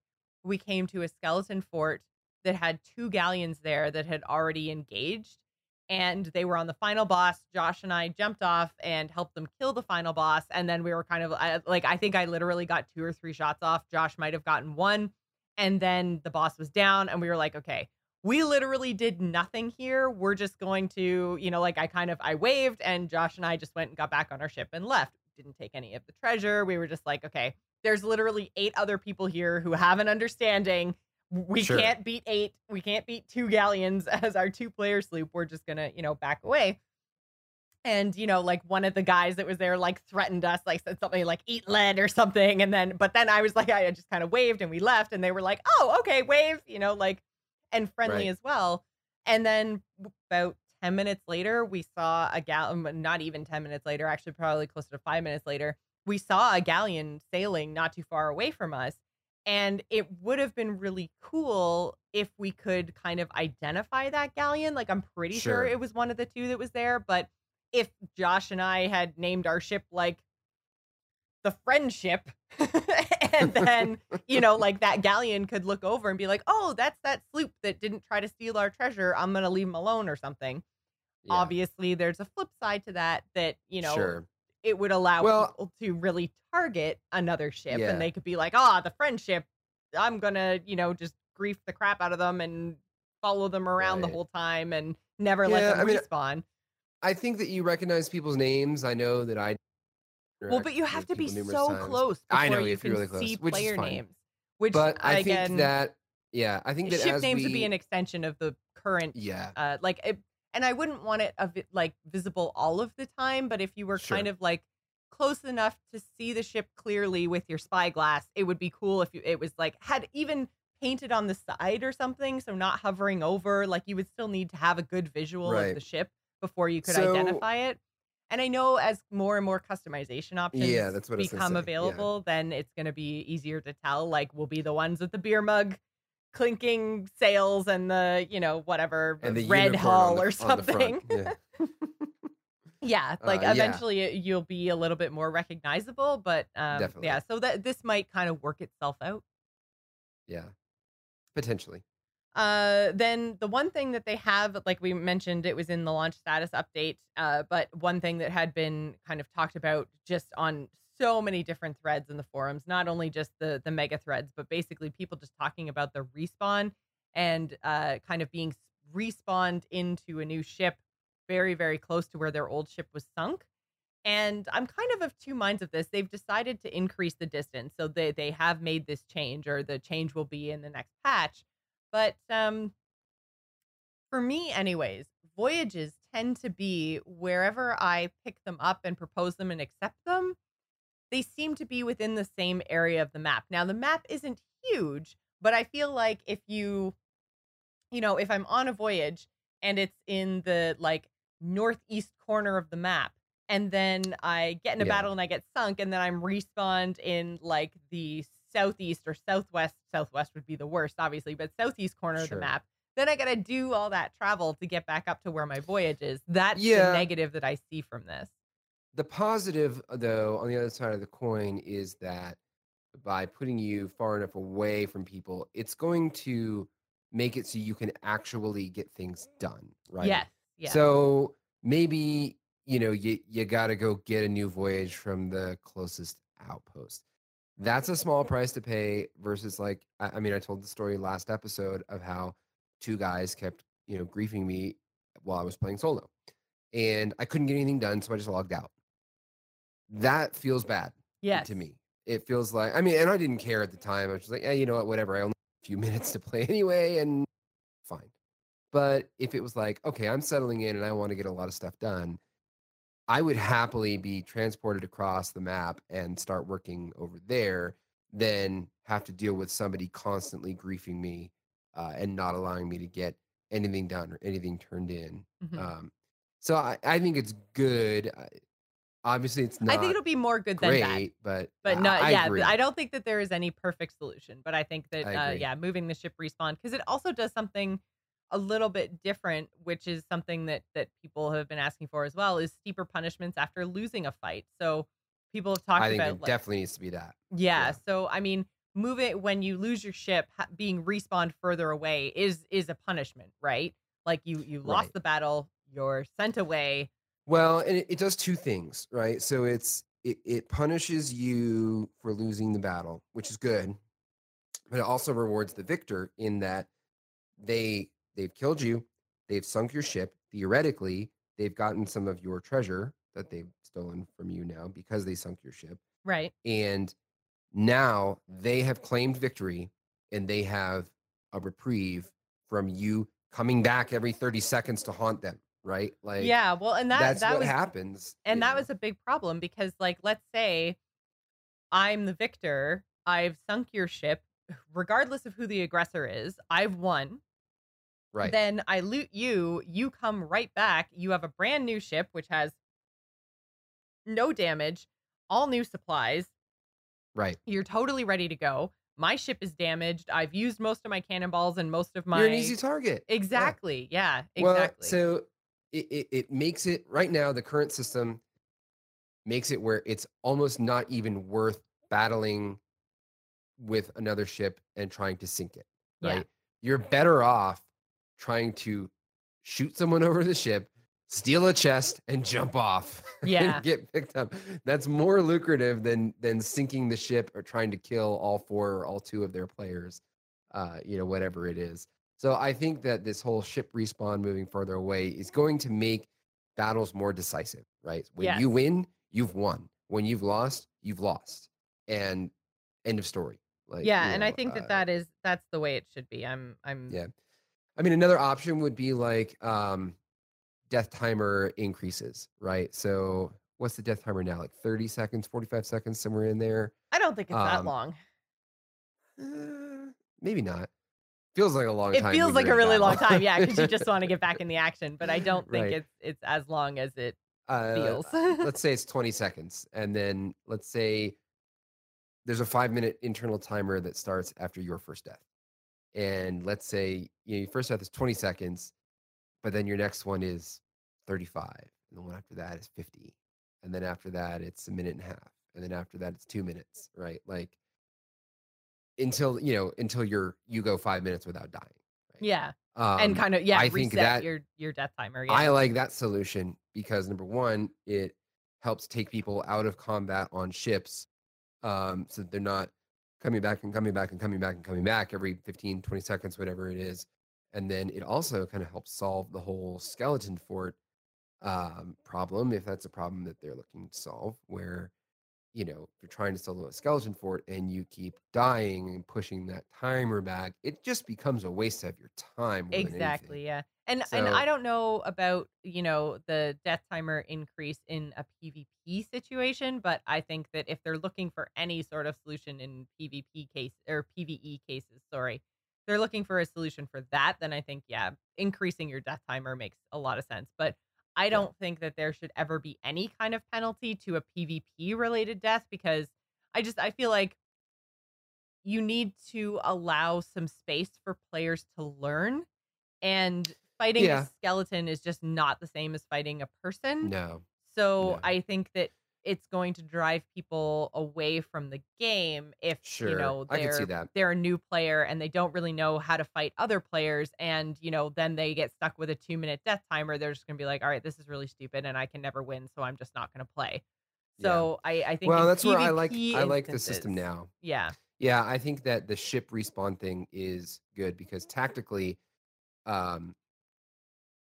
we came to a skeleton fort that had two galleons there that had already engaged and they were on the final boss. Josh and I jumped off and helped them kill the final boss. And then we were kind of I, like, I think I literally got two or three shots off. Josh might have gotten one. And then the boss was down, and we were like, okay, we literally did nothing here. We're just going to, you know, like I kind of I waved, and Josh and I just went and got back on our ship and left. Didn't take any of the treasure. We were just like, okay, there's literally eight other people here who have an understanding we Sure. can't beat eight. We can't beat two galleons as our two player sloop. We're just gonna, you know, back away. And you know, like one of the guys that was there, like threatened us, like said something like "eat lead" or something. And then, but then I was like, I just kind of waved and we left. And they were like, "Oh, okay, wave," you know, like and friendly Right. as well. And then about ten minutes later, we saw a gal. Um, not even ten minutes later, actually, probably closer to five minutes later, we saw a galleon sailing not too far away from us and it would have been really cool if we could kind of identify that galleon like i'm pretty sure, Sure. it was one of the two that was there but if Josh and I had named our ship like the friendship and then you know like that galleon could look over and be like oh that's that sloop that didn't try to steal our treasure i'm gonna leave him alone or something Yeah, obviously there's a flip side to that that you know sure. it would allow Well- people to really target another ship Yeah. and they could be like ah the friendship i'm gonna you know just grief the crap out of them and follow them around the whole time and never let them I mean, respawn I think that you recognize people's names. I know that I. well but you have to be so times. close I know, before you you have to be can really close, see player names which But I again think that yeah, I think that ship names we, would be an extension of the current yeah, uh like it, and i wouldn't want it a, like visible all of the time but if you were kind of like close enough to see the ship clearly with your spyglass it would be cool if you it was like had even painted on the side or something so not hovering over like you would still need to have a good visual of the ship before you could So- identify it and i know as more and more customization options Yeah, that's what I was gonna become say, yeah. available then it's going to be easier to tell like we'll be the ones with the beer mug clinking sails and the you know whatever red hull the- or on the front, something Yeah. yeah like Uh, eventually it- you'll be a little bit more recognizable but um Definitely. yeah so that this might kind of work itself out yeah, potentially. Uh then the one thing that they have like we mentioned it was in the launch status update uh but one thing that had been kind of talked about just on so many different threads in the forums not only just the the mega threads but basically people just talking about the respawn and uh kind of being respawned into a new ship very very close to where their old ship was sunk. And i'm kind of of two minds of this. They've decided to increase the distance so they they have made this change or the change will be in the next patch but um for me anyways voyages tend to be wherever i pick them up and propose them and accept them they seem to be within the same area of the map now the map isn't huge but i feel like if you you know if i'm on a voyage and it's in the like northeast corner of the map and then i get in a Yeah. battle and i get sunk and then i'm respawned in like the southeast or southwest southwest would be the worst obviously but southeast corner of the map then i gotta do all that travel to get back up to where my voyage is that's Yeah. the negative that i see from this The positive, uh, though, on the other side of the coin is that by putting you far enough away from people, it's going to make it so you can actually get things done, right? yes yeah So maybe you know you you got to go get a new voyage from the closest outpost. That's a small price to pay versus like I, I mean I told the story last episode of how two guys kept you know griefing me while I was playing solo, and I couldn't get anything done, so I just logged out. That feels bad yes to me. It feels like I mean, and I didn't care at the time. I was just like, yeah, you know what, whatever. I only have a few minutes to play anyway, and fine. But if it was like, okay, I'm settling in and I want to get a lot of stuff done, I would happily be transported across the map and start working over there than have to deal with somebody constantly griefing me uh, and not allowing me to get anything done or anything turned in. Mhm. Um, so I, I think it's good. I, obviously, it's not i think it'll be more good than great, bad but but I- no, I yeah, agree. I don't think that there is any perfect solution. But I think that, uh, yeah, moving the ship respawn because it also does something a little bit different, which is something that that people have been asking for as well, is steeper punishments after losing a fight. So people have talked I think about, it like- definitely needs to be that. yeah, yeah. So I mean, move it when you lose your ship, being respawned further away is is a punishment, right? Like you you lost Right. the battle, you're sent away. Well, and it, it does two things, right? So it's it, it punishes you for losing the battle, which is good, but it also rewards the victor in that they they've killed you, they've sunk your ship. Theoretically, they've gotten some of your treasure that they've stolen from you now because they sunk your ship, Right. and now they have claimed victory, and they have a reprieve from you coming back every thirty seconds to haunt them, right? Like yeah. Well, and that that's that what was happens. and that know? was a big problem because like let's say i'm the victor i've sunk your ship regardless of who the aggressor is i've won right. then i loot you you come right back you have a brand new ship which has no damage all new supplies right. you're totally ready to go my ship is damaged i've used most of my cannonballs and most of my You're an easy target. Yeah. exactly yeah, Well, exactly so it, it, it makes it right now the current system makes it where it's almost not even worth battling with another ship and trying to sink it Yeah. right you're better off trying to shoot someone over the ship steal a chest and jump off Yeah. get picked up. That's more lucrative than than sinking the ship or trying to kill all four or all two of their players uh you know whatever it is. So i think that this whole ship respawn moving further away is going to make battles more decisive right? When Yes. you win you've won. When you've lost you've lost. And end of story. Like yeah, and I know, think that uh, that is that's the way it should be. I'm I'm yeah i mean another option would be like um death timer increases right so what's the death timer now like 30 seconds 45 seconds somewhere in there I don't think it's that Um, long. Uh, maybe not feels like a long It time feels like a really long battle. time, yeah, because you just want to get back in the action. But I don't think Right. it's it's as long as it uh, feels. let's say it's 20 seconds and then let's say there's a five minute internal timer that starts after your first death and let's say you know, your first death is 20 seconds but then your next one is 35 and the one after that is 50 and then after that it's a minute and a half and then after that it's two minutes right like until you know until you're you go five minutes without dying right? yeah, um, and kind of yeah, I reset think that- your your death timer. Yeah, I like that solution because number one, it helps take people out of combat on ships. Um, so that they're not coming back and coming back and coming back and coming back every 15, 20 seconds, whatever it is. And then it also kind of helps solve the whole skeleton fort um, problem, if that's a problem that they're looking to solve, where you know, if you're trying to solo a skeleton fort and you keep dying and pushing that timer back, it just becomes a waste of your time. more than anything. exactly yeah and and i don't know about you know the death timer increase in a pvp situation but i think that if they're looking for any sort of solution in pvp case or pve cases sorry they're looking for a solution for that then i think yeah increasing your death timer makes a lot of sense but i don't think that there should ever be any kind of penalty to a pvp related death because i just i feel like you need to allow some space for players to learn and fighting Yeah. a skeleton is just not the same as fighting a person No. so no. i think that it's going to drive people away from the game if Sure. you know they're they're a new player and they don't really know how to fight other players and you know then they get stuck with a two minute death timer they're just going to be like all right this is really stupid and i can never win so i'm just not going to play Yeah. so i i think Well, that's where I like I like the system now. yeah Yeah, I think that the ship respawn thing is good because tactically, um,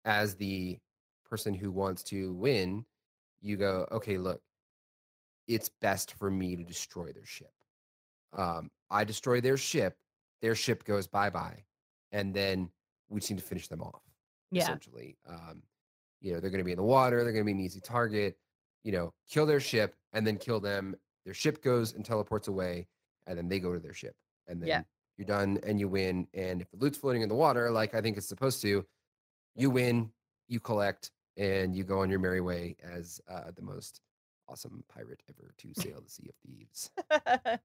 as the person who wants to win, you go, okay, look, it's best for me to destroy their ship. Um, I destroy their ship, their ship goes bye bye, and then we just need to finish them off. yeah essentially. Um, you know, they're going to be in the water. They're going to be an easy target. You know, kill their ship and then kill them. Their ship goes and teleports away, and then they go to their ship, and then Yeah. you're done and you win. And if the loot's floating in the water, like I think it's supposed to, you win, you collect, and you go on your merry way as uh, the most awesome pirate ever to sail the Sea of Thieves.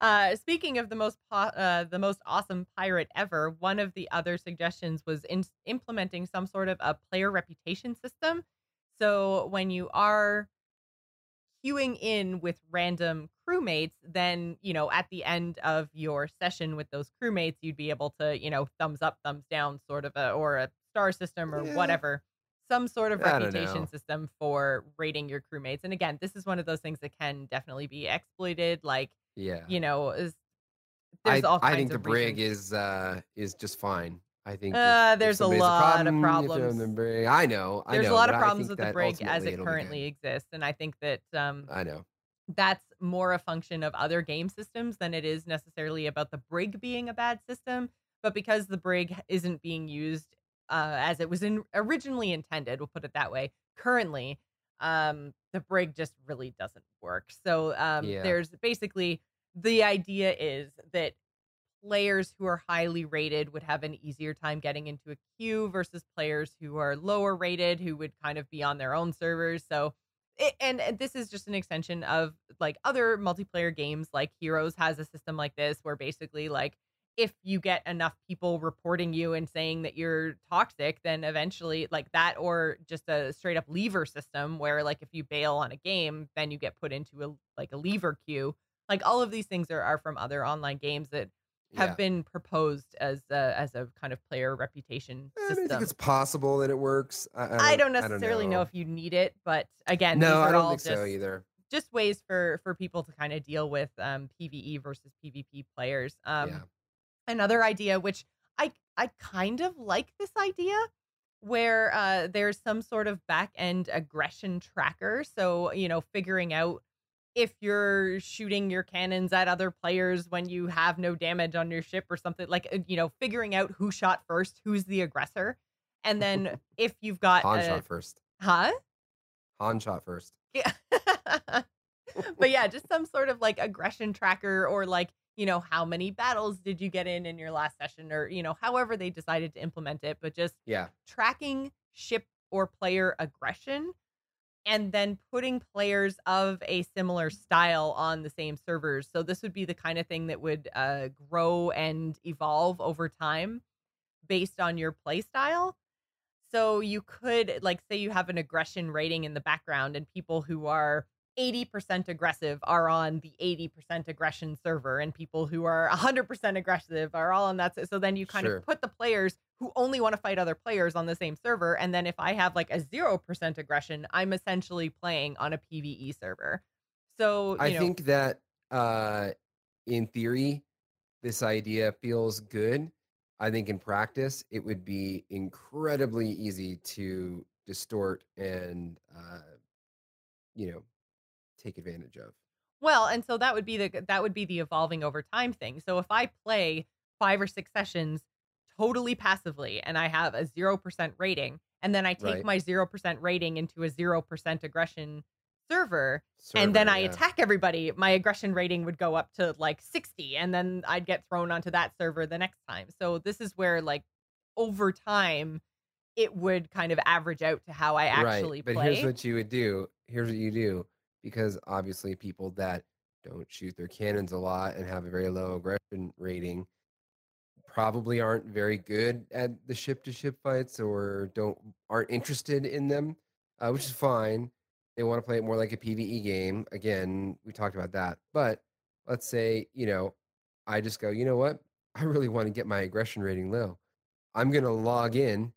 uh, speaking of the most po- uh, the most awesome pirate ever, one of the other suggestions was in- implementing some sort of a player reputation system. So when you are queuing in with random crewmates, then you know at the end of your session with those crewmates, you'd be able to you know thumbs up, thumbs down, sort of a or a star system or Yeah. whatever. Some sort of reputation know. system for rating your crewmates. And again, this is one of those things that can definitely be exploited. Like, Yeah. you know, is I, all kinds I think the brig reasons. is uh is just fine. I think Uh, if there's a lot of problem, in problems. the brig. I know. I There's know, a lot of problems with the brig as it currently exists, and I think that um, I know. that's more a function of other game systems than it is necessarily about the brig being a bad system. But because the brig isn't being used uh, as it was in, originally intended, we'll put it that way. Currently, um, the brig just really doesn't work. So um, Yeah. there's basically the idea is that players who are highly rated would have an easier time getting into a queue versus players who are lower rated who would kind of be on their own servers. So it, and, and this is just an extension of like other multiplayer games like Heroes has a system like this where basically like if you get enough people reporting you and saying that you're toxic, then eventually like that or just a straight up leaver system where like if you bail on a game, then you get put into a like a leaver queue. Like all of these things are, are from other online games that have Yeah. been proposed as a, as a kind of player reputation I system. think it's possible that it works. I, I I don't I necessarily know. if you need it, but again, no, these are I don't all think just, so either. just ways for for people to kind of deal with um, PVE versus PvP players. Um, yeah. Another idea, which I I kind of like this idea, where uh, there's some sort of back end aggression tracker. So you know, figuring out if you're shooting your cannons at other players when you have no damage on your ship or something like uh, you know figuring out who shot first who's the aggressor and then if you've got Han a- shot first. huh Han shot first. yeah. but yeah, just some sort of like aggression tracker or like, you know, how many battles did you get in in your last session or, you know, however they decided to implement it, but just Yeah. tracking ship or player aggression and then putting players of a similar style on the same servers. So this would be the kind of thing that would uh, grow and evolve over time based on your play style. So you could like say you have an aggression rating in the background and people who are 80% aggressive are on the 80% aggression server and people who are 100% aggressive are all on that so then you kind Sure. of put the players who only want to fight other players on the same server and then if I have like a 0% aggression I'm essentially playing on a PvE server. So, you I know, think that uh, in theory, this idea feels good. I think in practice, it would be incredibly easy to distort and, uh, you know, take advantage of. Well, and so that would be the that would be the evolving over time thing. So if I play 5 or 6 sessions totally passively and I have a 0% rating and then I take Right. my 0% rating into a 0% aggression server and then I yeah. attack everybody, my aggression rating would go up to like 60 and then I'd get thrown onto that server the next time. So this is where like over time it would kind of average out to how I actually right. But play. here's what you would do. Here's what you do because obviously people that don't shoot their cannons a lot and have a very low aggression rating probably aren't very good at the ship to ship fights or don't aren't interested in them, uh, which is fine. They want to play it more like a PVE game. Again, we talked about that. But let's say, you know, I just go, you know what? I really want to get my aggression rating low. I'm going to log in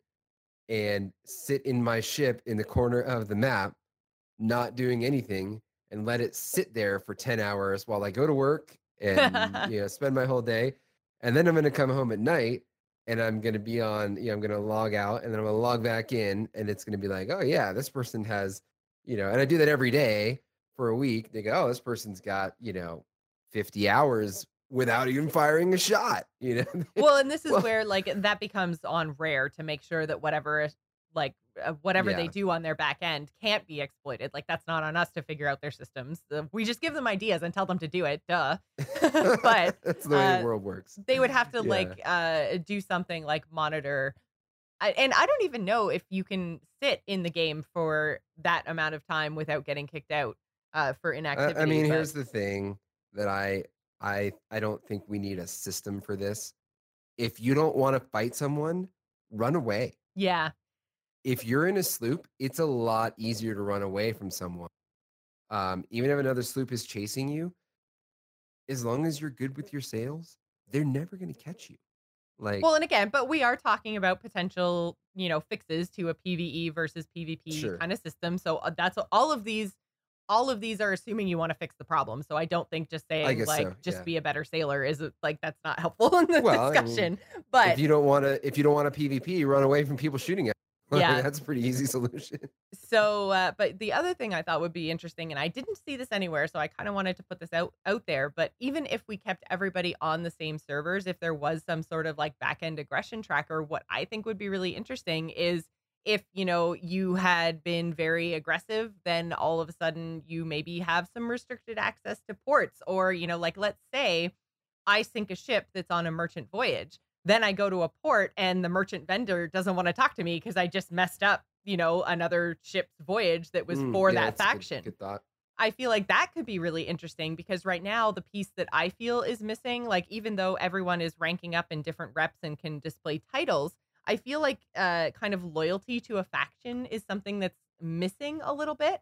and sit in my ship in the corner of the map, not doing anything, and let it sit there for 10 hours while I go to work and you know spend my whole day. And then I'm gonna come home at night and I'm gonna be on, you know, I'm gonna log out and then I'm gonna log back in and it's gonna be like, oh yeah, this person has, you know, and I do that every day for a week. They go, oh, this person's got, you know, 50 hours without even firing a shot, you know. well and this is Well- where like that becomes on Rare to make sure that whatever like whatever they do on their back end can't be exploited like that's not on us to figure out their systems Uh, we just give them ideas and tell them to do it duh but that's the way uh, the world works. they would have to Yeah. like uh do something like monitor and i don't even know if you can sit in the game for that amount of time without getting kicked out uh for I- inactivity I mean, but- here's the thing that I I I don't think we need a system for this. If you don't want to fight someone, run away. yeah If you're in a sloop, it's a lot easier to run away from someone. Um, even if another sloop is chasing you, as long as you're good with your sails, they're never going to catch you. Like, Well, and again, but we are talking about potential, you know, fixes to a PVE versus PvP Sure. kind of system. So uh, that's all of these. All of these are assuming you want to fix the problem. So I don't think just saying like so, just yeah. be a better sailor is like that's not helpful in the Well, I mean, discussion. but if you don't want to, if you don't want a PvP, run away from people shooting at. Yeah. that's a pretty easy solution. so uh, but the other thing i thought would be interesting and i didn't see this anywhere so i kind of wanted to put this out out there but even if we kept everybody on the same servers if there was some sort of like back end aggression tracker what i think would be really interesting is if you know you had been very aggressive then all of a sudden you maybe have some restricted access to ports or you know like let's say i sink a ship that's on a merchant voyage then I go to a port and the merchant vendor doesn't want to talk to me because I just messed up, you know, another ship's voyage that was Mm, for yeah, that good- faction. Good, thought. I feel like that could be really interesting because right now the piece that I feel is missing, like even though everyone is ranking up in different reps and can display titles, I feel like uh kind of loyalty to a faction is something that's missing a little bit.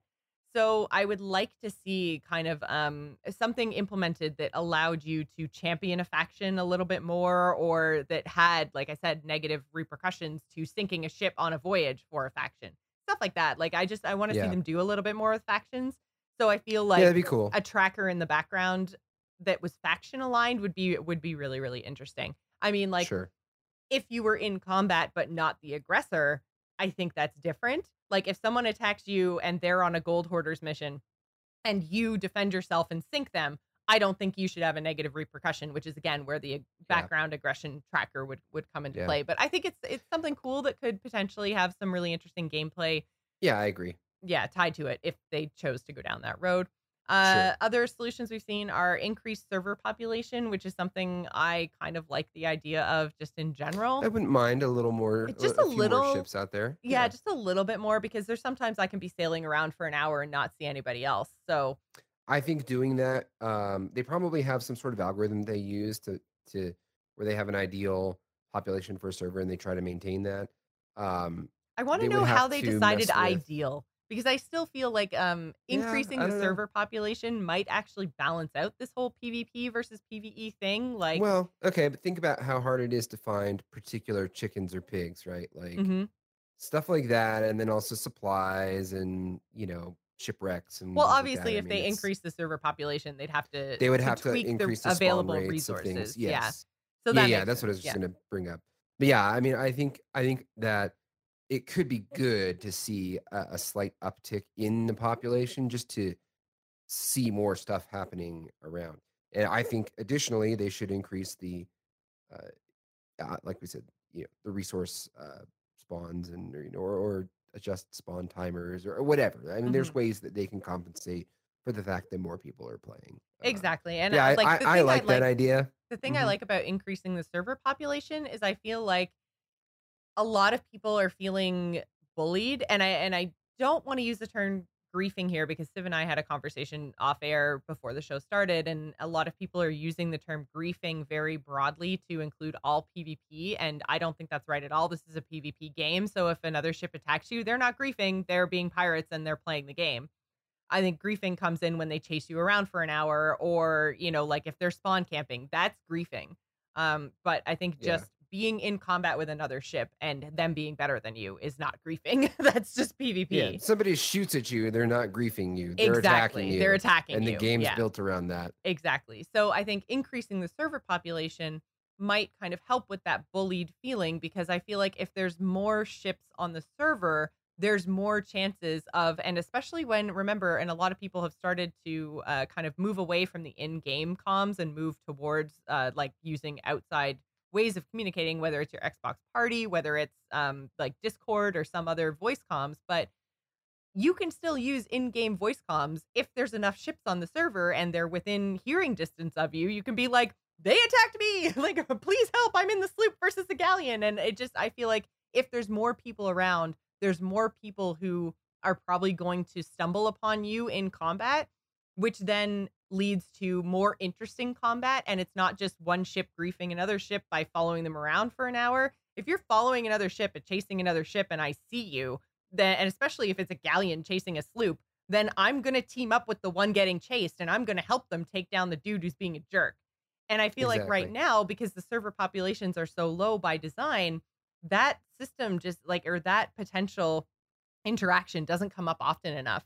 So I would like to see kind of um something implemented that allowed you to champion a faction a little bit more or that had like I said negative repercussions to sinking a ship on a voyage for a faction. Stuff like that. Like I just I want to see them do a little bit more with factions so I feel Yeah, like that'd be cool. a tracker in the background that was faction aligned would be would be really really interesting. I mean, like sure. if you were in combat but not the aggressor, I think that's different. Like if someone attacks you and they're on a gold hoarders mission and you defend yourself and sink them, I don't think you should have a negative repercussion, which is again where the background aggression tracker would would come into Yeah. play. But I think it's it's something cool that could potentially have some really interesting gameplay Yeah, I agree. yeah, tied to it if they chose to go down that road. Uh, Other solutions we've seen are increased server population, which is something I kind of like the idea of just in general. I wouldn't mind a little more, It's just a, a little- ships out there. yeah, just a little bit more because there's sometimes I can be sailing around for an hour and not see anybody else. So I think doing that, um, they probably have some sort of algorithm they use to to where they have an ideal population for a server and they try to maintain that. Um, I want to know how they decided ideal because I still feel like um increasing I the don't know. server population might actually balance out this whole PvP versus PvE thing. Like, well, okay, but think about how hard it is to find particular chickens or pigs, right? Like mhm. stuff like that, and then also supplies and you know shipwrecks and well, like obviously. I if mean, they increase the server population, they'd have to they would have to increase the available resources. things. Yeah, so yeah, that yeah, makes that's what I was just yeah. gonna bring up. But yeah, I mean, I think I think that it could be good to see a, a slight uptick in the population just to see more stuff happening around. And I think additionally they should increase the, uh, uh, like we said, you know, the resource uh, spawns and or, you know, or, or adjust spawn timers or, or whatever. I mean, there's Mm-hmm. ways that they can compensate for the fact that more people are playing. Uh, Exactly, and yeah, uh, I, like the I, I like that idea. the thing I Mhm. like about increasing the server population is I feel like a lot of people are feeling bullied and I and I don't want to use the term griefing here because Siv and I had a conversation off air before the show started and a lot of people are using the term griefing very broadly to include all PvP and I don't think that's right at all. This is a PvP game, so if another ship attacks you, they're not griefing, they're being pirates and they're playing the game. I think griefing comes in when they chase you around for an hour or, you know, like if they're spawn camping, that's griefing. Um, but I think just being in combat with another ship and them being better than you is not griefing. that's just PvP. Yeah, somebody shoots at you, they're not griefing you. They're exactly. attacking you. They're attacking and you. the game's yeah, built around that. exactly. So I think increasing the server population might kind of help with that bullied feeling because I feel like if there's more ships on the server, there's more chances of, and especially when, remember, and a lot of people have started to uh, kind of move away from the in game comms and move towards uh, like using outside ways of communicating, whether it's your Xbox party, whether it's um, like Discord or some other voice comms. But you can still use in-game voice comms if there's enough ships on the server and they're within hearing distance of you. You can be like, "They attacked me! Like, please help! I'm in the sloop versus the galleon." And it just, I feel like if there's more people around, there's more people who are probably going to stumble upon you in combat, which then leads to more interesting combat. And it's not just one ship griefing another ship by following them around for an hour. If you're following another ship and chasing another ship, and I see you, then and especially if it's a galleon chasing a sloop, then I'm gonna team up with the one getting chased and I'm gonna help them take down the dude who's being a jerk. And I feel like right now, because the server populations are so low by design, that system just like or that potential interaction doesn't come up often enough.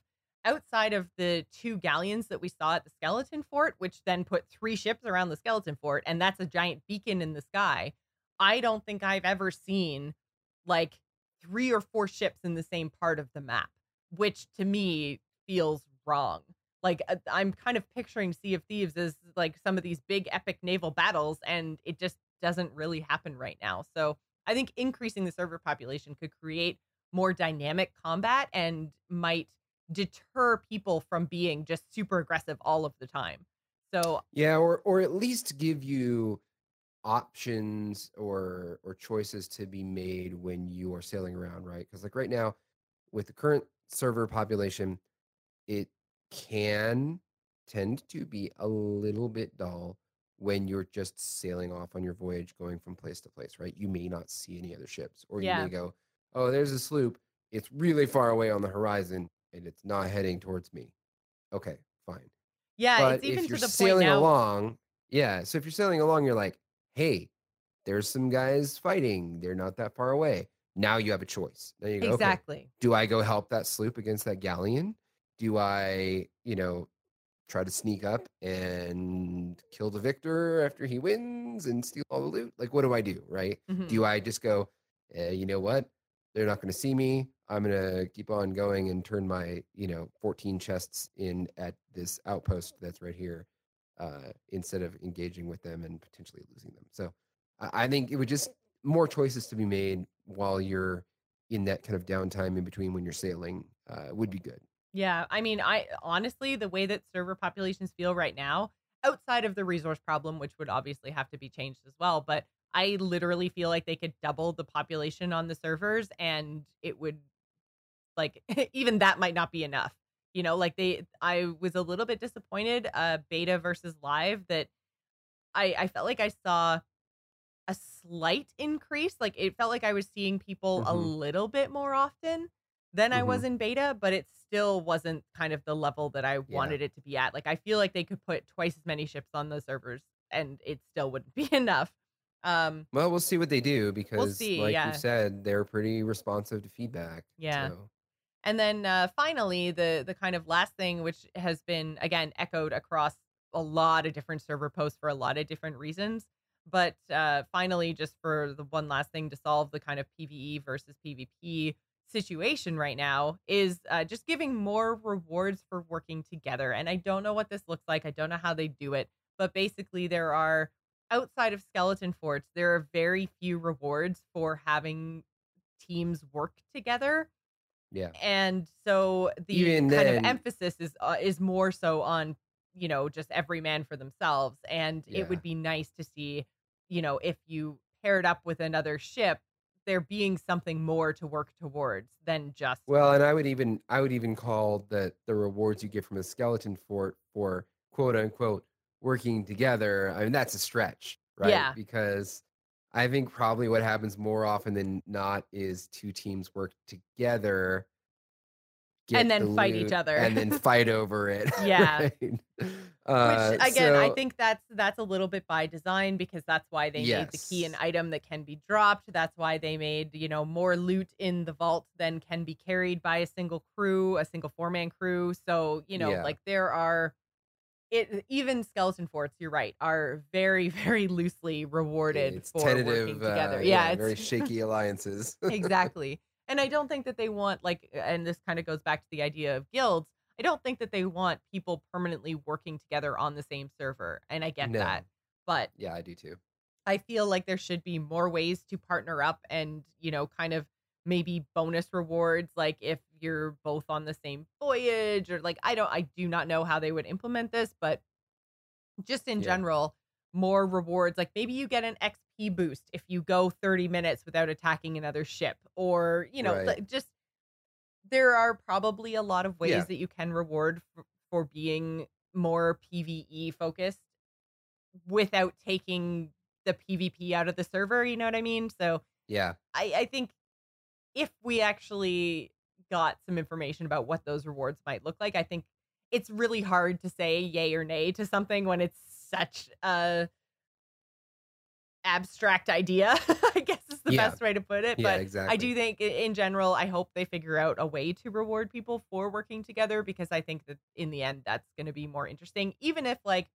Outside of the two galleons that we saw at the skeleton fort, which then put three ships around the skeleton fort, and that's a giant beacon in the sky. I don't think I've ever seen like three or four ships in the same part of the map, which to me feels wrong. Like uh, I'm kind of picturing Sea of Thieves as like some of these big epic naval battles, and it just doesn't really happen right now. So I think increasing the server population could create more dynamic combat and might deter people from being just super aggressive all of the time. So Yeah, or or at least give you options or or choices to be made when you are sailing around, right? Because like right now, with the current server population, it can tend to be a little bit dull when you're just sailing off on your voyage going from place to place, right? You may not see any other ships, or you may go, oh, there's a sloop. It's really far away on the horizon and it's not heading towards me. Okay, fine. Yeah, But it's even if you're the point sailing now. along, yeah. So if you're sailing along, you're like, hey, there's some guys fighting. They're not that far away. Now you have a choice. Now you go, okay, Exactly. do I go help that sloop against that galleon? Do I, you know, try to sneak up and kill the victor after he wins and steal all the loot? Like, what do I do? Right? Mhm. Do I just go, eh, you know what? They're not going to see me. I'm to keep on going and turn my, you know, 14 chests in at this outpost that's right here uh, instead of engaging with them and potentially losing them. So I, I think it would just more choices to be made while you're in that kind of downtime in between when you're sailing uh, would be good. Yeah, I mean, I honestly, the way that server populations feel right now, outside of the resource problem, which would obviously have to be changed as well, but I literally feel like they could double the population on the servers and it would like even that might not be enough. You know, like they I was a little bit disappointed uh beta versus live that I I felt like I saw a slight increase. Like it felt like I was seeing people a Mhm. little bit more often than I was Mhm. in beta, but it still wasn't kind of the level that I Yeah. wanted it to be at. Like I feel like they could put twice as many ships on the servers and it still wouldn't be enough. Um Well, we'll see what they do because, see, like yeah. you said, they're pretty responsive to feedback. Yeah. So, And then uh, finally, the the kind of last thing, which has been again echoed across a lot of different server posts for a lot of different reasons, but uh, finally, just for the one last thing to solve the kind of PVE versus PvP situation right now is uh, just giving more rewards for working together. And I don't know what this looks like. I don't know how they do it, but basically, there are outside of skeleton forts, there are very few rewards for having teams work together yeah. and so the Even kind then- of emphasis is uh, is more so on you know just every man for themselves and it would be nice to see you know if you paired up with another ship there being something more to work towards than just Well, and I would even I would even call the the rewards you get from a skeleton fort for quote unquote working together. I mean, that's a stretch, right? Yeah. Because I think probably what happens more often than not is two teams work together, And then the fight each other. and then fight over it. Yeah. right? which Uh, again i think that's that's a little bit by design because that's why they made the key an item that can be dropped that's why they made you know more loot in the vault than can be carried by a single crew a single four man crew so you know Yeah. like there are it even skeleton forts you're right are very very loosely rewarded it's for working together uh, yeah, very it's shaky alliances. exactly. And I don't think that they want like and this kind of goes back to the idea of guilds. I don't think that they want people permanently working together on the same server. And I get No. that. But yeah, I do too. I feel like there should be more ways to partner up and, you know, kind of maybe bonus rewards like if you're both on the same voyage or like I don't I do not know how they would implement this, but just in Yeah. general, more rewards like maybe you get an XP boost if you go 30 minutes without attacking another ship or, you know, Right. just there are probably a lot of ways Yeah. that you can reward for, for being more PvE focused without taking the PvP out of the server, you know what I mean? So Yeah. I, I think if we actually got some information about what those rewards might look like, I think it's really hard to say yay or nay to something when it's such a abstract idea, I guess is the Yeah. best way to put it. Yeah, but exactly. I do think in general, I hope they figure out a way to reward people for working together because I think that in the end that's gonna be more interesting. Even if like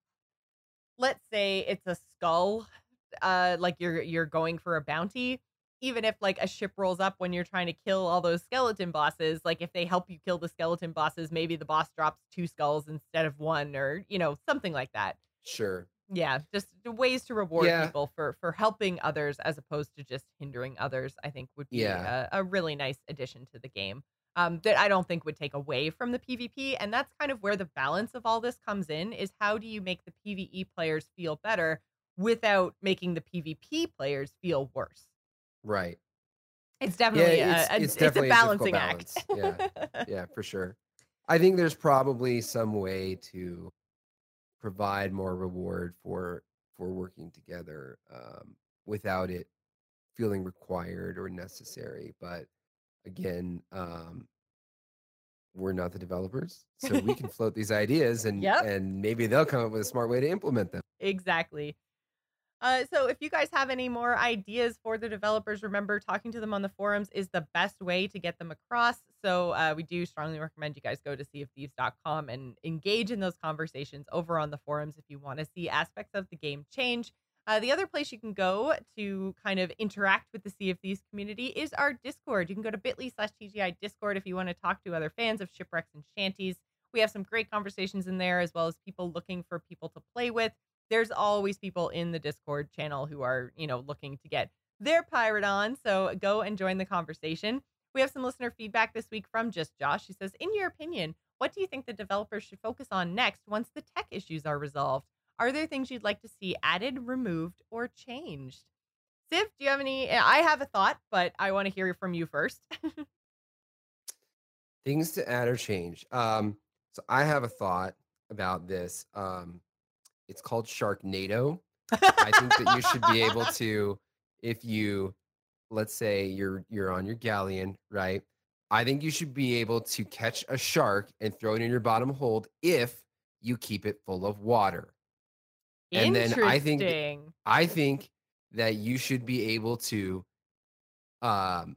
let's say it's a skull, uh like you're you're going for a bounty. Even if like a ship rolls up when you're trying to kill all those skeleton bosses, like if they help you kill the skeleton bosses, maybe the boss drops two skulls instead of one, or you know, something like that. Sure. Yeah, just ways to reward Yeah. people for for helping others as opposed to just hindering others. I think would be Yeah. a, a really nice addition to the game. Um, that I don't think would take away from the PvP, and that's kind of where the balance of all this comes in. Is how do you make the PVE players feel better without making the PvP players feel worse? Right. It's definitely it's- a, a- it's it's, definitely a a balancing act. Yeah, Yeah, for sure. I think there's probably some way to provide more reward for for working together um, without it feeling required or necessary. But again, um, we're not the developers, so we can float these ideas, and Yep. and maybe they'll come up with a smart way to implement them. Exactly. Uh, so if you guys have any more ideas for the developers, remember talking to them on the forums is the best way to get them across. So uh, we do strongly recommend you guys go to seaofthieves.com and engage in those conversations over on the forums if you want to see aspects of the game change. Uh, the other place you can go to kind of interact with the Sea of Thieves community is our Discord. You can go to bit.ly slash TGI Discord if you want to talk to other fans of shipwrecks and shanties. We have some great conversations in there, as well as people looking for people to play with there's always people in the Discord channel who are, you know, looking to get their pirate on. So go and join the conversation. We have some listener feedback this week from Just Josh. She says, In your opinion, what do you think the developers should focus on next once the tech issues are resolved? Are there things you'd like to see added, removed, or changed? Civ, do you have any? I have a thought, but I want to hear from you first. Things to add or change. Um, so I have a thought about this. Um, it's called Sharknado. I think that you should be able to, if you, let's say you're you're on your galleon, right? I think you should be able to catch a shark and throw it in your bottom hold if you keep it full of water. And then I think- I think that you should be able to um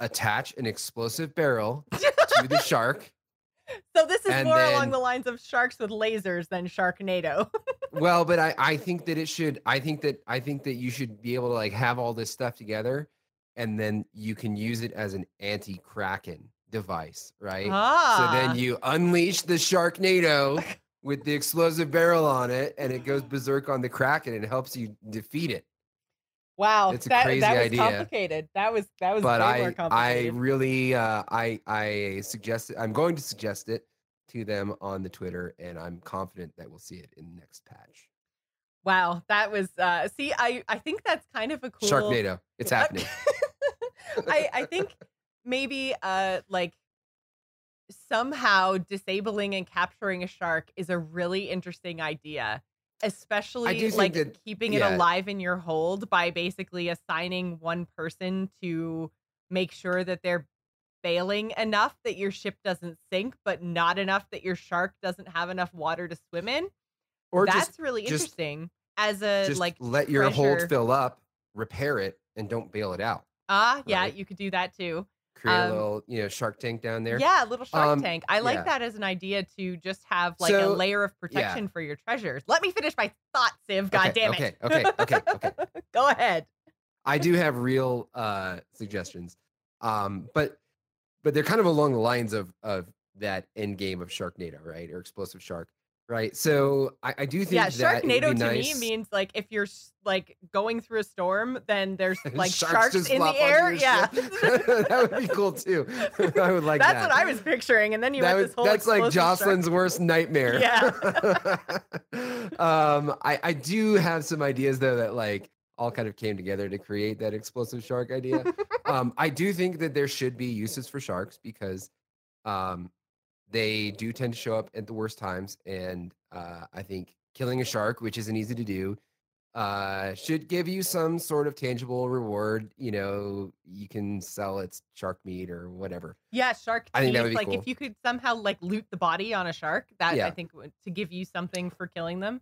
attach an explosive barrel to the shark. So this is and more along the lines of sharks with lasers than Sharknado. Well, but I I think that it should I think that I think that you should be able to like have all this stuff together and then you can use it as an anti-kraken device, right? ah. So then you unleash the Sharknado with the explosive barrel on it and it goes berserk on the kraken and it helps you defeat it. Wow, It's a that, crazy that was idea. complicated. That was that was but I I really uh, I I suggest it. I'm going to suggest it to them on the Twitter, and I'm confident that we'll see it in the next patch. wow, that was uh see I I think that's kind of a cool Sharknado, it's happening. I I think maybe uh like somehow disabling and capturing a shark is a really interesting idea. Especially like that- keeping it alive in your hold by basically assigning one person to make sure that they're bailing enough that your ship doesn't sink, but not enough that your shark doesn't have enough water to swim in. Or That's just really just- interesting. As a just like let your treasure- hold fill up, repair it, and don't bail it out. ah, yeah, right? you could do that too. Create Um, a little you know Shark Tank down there. Yeah, a little shark Um, tank. I like yeah. that as an idea to just have like a layer of protection for your treasures. Let me finish my thought, Civ. God Okay, damn okay, it. okay, okay, okay. Go ahead. I do have real uh suggestions. Um, but but they're kind of along the lines of of that end game of Sharknado, right? Or explosive shark, right? So I, I do think Yeah, that Sharknado to nice- me means like if you're like going through a storm, then there's like Sharks sharks, in the air. Yeah. that would be cool too. I would like That's that. what I was picturing. And then you That had was- this whole that's like explosive shark- Jocelyn's worst nightmare. Yeah. um, I, I do have some ideas though that like all kind of came together to create that explosive shark idea. um, I do think that there should be uses for sharks because um, they do tend to show up at the worst times, and uh, I think killing a shark, which isn't easy to do, uh, should give you some sort of tangible reward. You know, you can sell its shark meat or whatever. Yeah, shark I think that would be like cool. if you could somehow like loot the body on a shark, that I think would to give you something for killing them.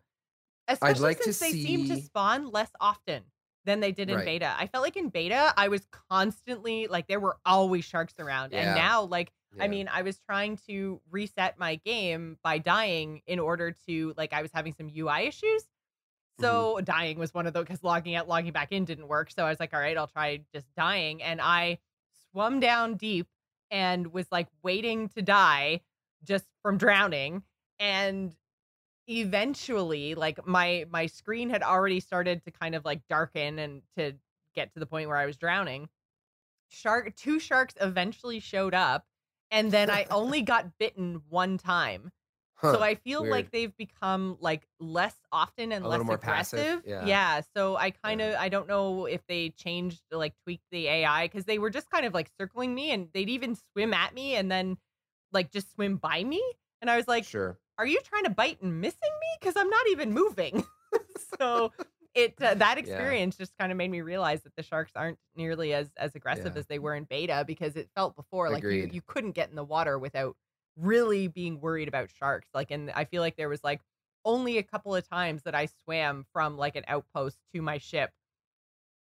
Especially like to since they seem to spawn less often than they did in Right. beta. I felt like in beta I was constantly like there were always sharks around. Yeah. And now like I mean, I was trying to reset my game by dying in order to like I was having some UI issues. Mm-hmm. So dying was one of those because logging out, logging back in didn't work. So I was like, all right, I'll try just dying. And I swum down deep and was like waiting to die just from drowning. And eventually, like my my screen had already started to kind of like darken and to get to the point where I was drowning. Shark two sharks eventually showed up and then I only got bitten one time. Huh. So I feel like they've become like less often and A less little more passive, aggressive. yeah. So I kind of Yeah. I don't know if they changed like tweaked the AI because they were just kind of like circling me and they'd even swim at me and then like just swim by me. And I was like, sure. are you trying to bite and missing me? Because I'm not even moving. so it uh, that experience just kind of made me realize that the sharks aren't nearly as as aggressive Yeah. as they were in beta because it felt before like you, you couldn't get in the water without really being worried about sharks. Like, and I feel like there was like only a couple of times that I swam from like an outpost to my ship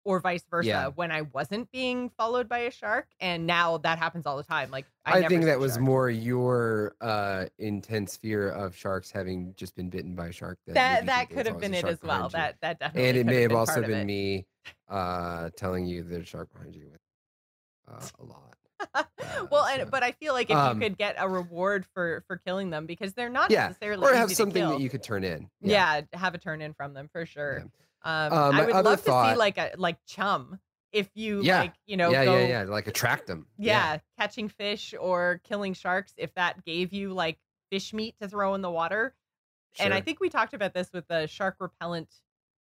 or vice versa Yeah. when I wasn't being followed by a shark. And now that happens all the time. Like I, I, think that was more your uh intense fear of sharks having just been bitten by a shark. made that that could have been it as well. That that definitely and it may have been also been me uh telling you there's a shark behind you uh, a lot. well, Uh, and but I feel like if Um, you could get a reward for for killing them because they're not Yeah, necessarily or have something that you could turn in. yeah. have a turn in from them for sure. Um, Uh, I would love to see like a like chum if you Yeah. like you know yeah, go yeah, yeah. Like attract them. yeah, catching fish or killing sharks if that gave you like fish meat to throw in the water. And I think we talked about this with the shark repellent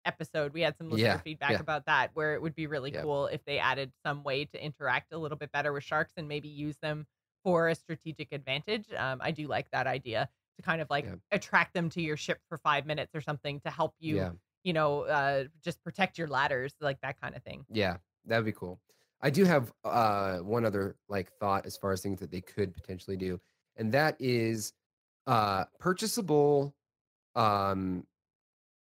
episode. We had some listener Yeah, feedback yeah. about that, where it would be really Yeah. cool if they added some way to interact a little bit better with sharks and maybe use them for a strategic advantage. Um, I do like that idea to kind of like Yeah. attract them to your ship for five minutes or something to help you, yeah, you know, uh, just protect your ladders, like that kind of thing. yeah, that'd be cool. I do have uh one other like thought as far as things that they could potentially do, and that is uh purchasable um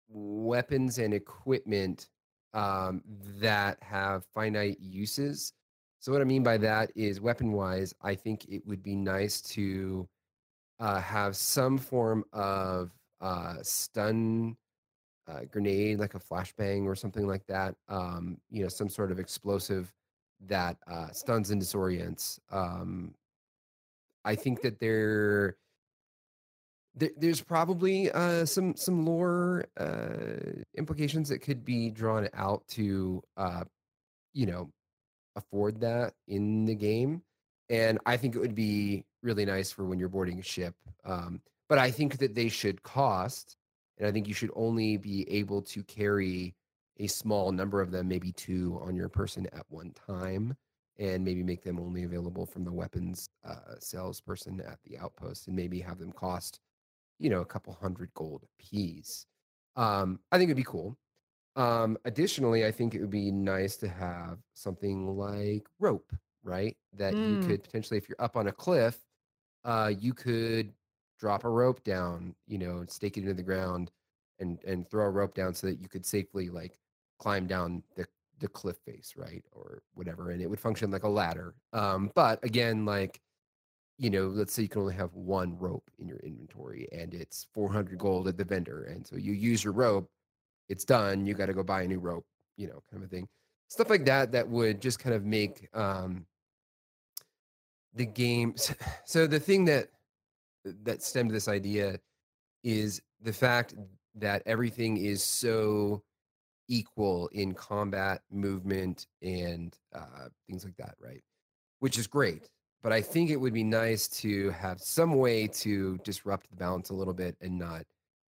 weapons and equipment um that have finite uses. So what I mean by that is weapon wise, I think it would be nice to uh have some form of uh stun uh, grenade, like a flashbang or something like that. Um, you know, some sort of explosive that uh, stuns and disorients. Um, I think that there, there there's probably uh, some some lore uh, implications that could be drawn out to, uh, you know, afford that in the game. And I think it would be really nice for when you're boarding a ship. Um, but I think that they should cost, and I think you should only be able to carry a small number of them, maybe two on your person at one time, and maybe make them only available from the weapons uh, salesperson at the outpost, and maybe have them cost, you know, a couple hundred gold apiece. Um, I think it'd be cool. Um, additionally, I think it would be nice to have something like rope, right? That you Mm. could potentially, if you're up on a cliff, uh, you could drop a rope down, you know, stake it into the ground and and throw a rope down so that you could safely like climb down the the cliff face, right? Or whatever. And it would function like a ladder. Um, but again, like you know, let's say you can only have one rope in your inventory and it's 400 gold at the vendor. And so you use your rope, it's done. You got to go buy a new rope, you know, kind of a thing. Stuff like that that would just kind of make um, the game. So the thing that that stemmed this idea is the fact that everything is so equal in combat, movement, and uh, things like that, right? Which is great. But I think it would be nice to have some way to disrupt the balance a little bit and not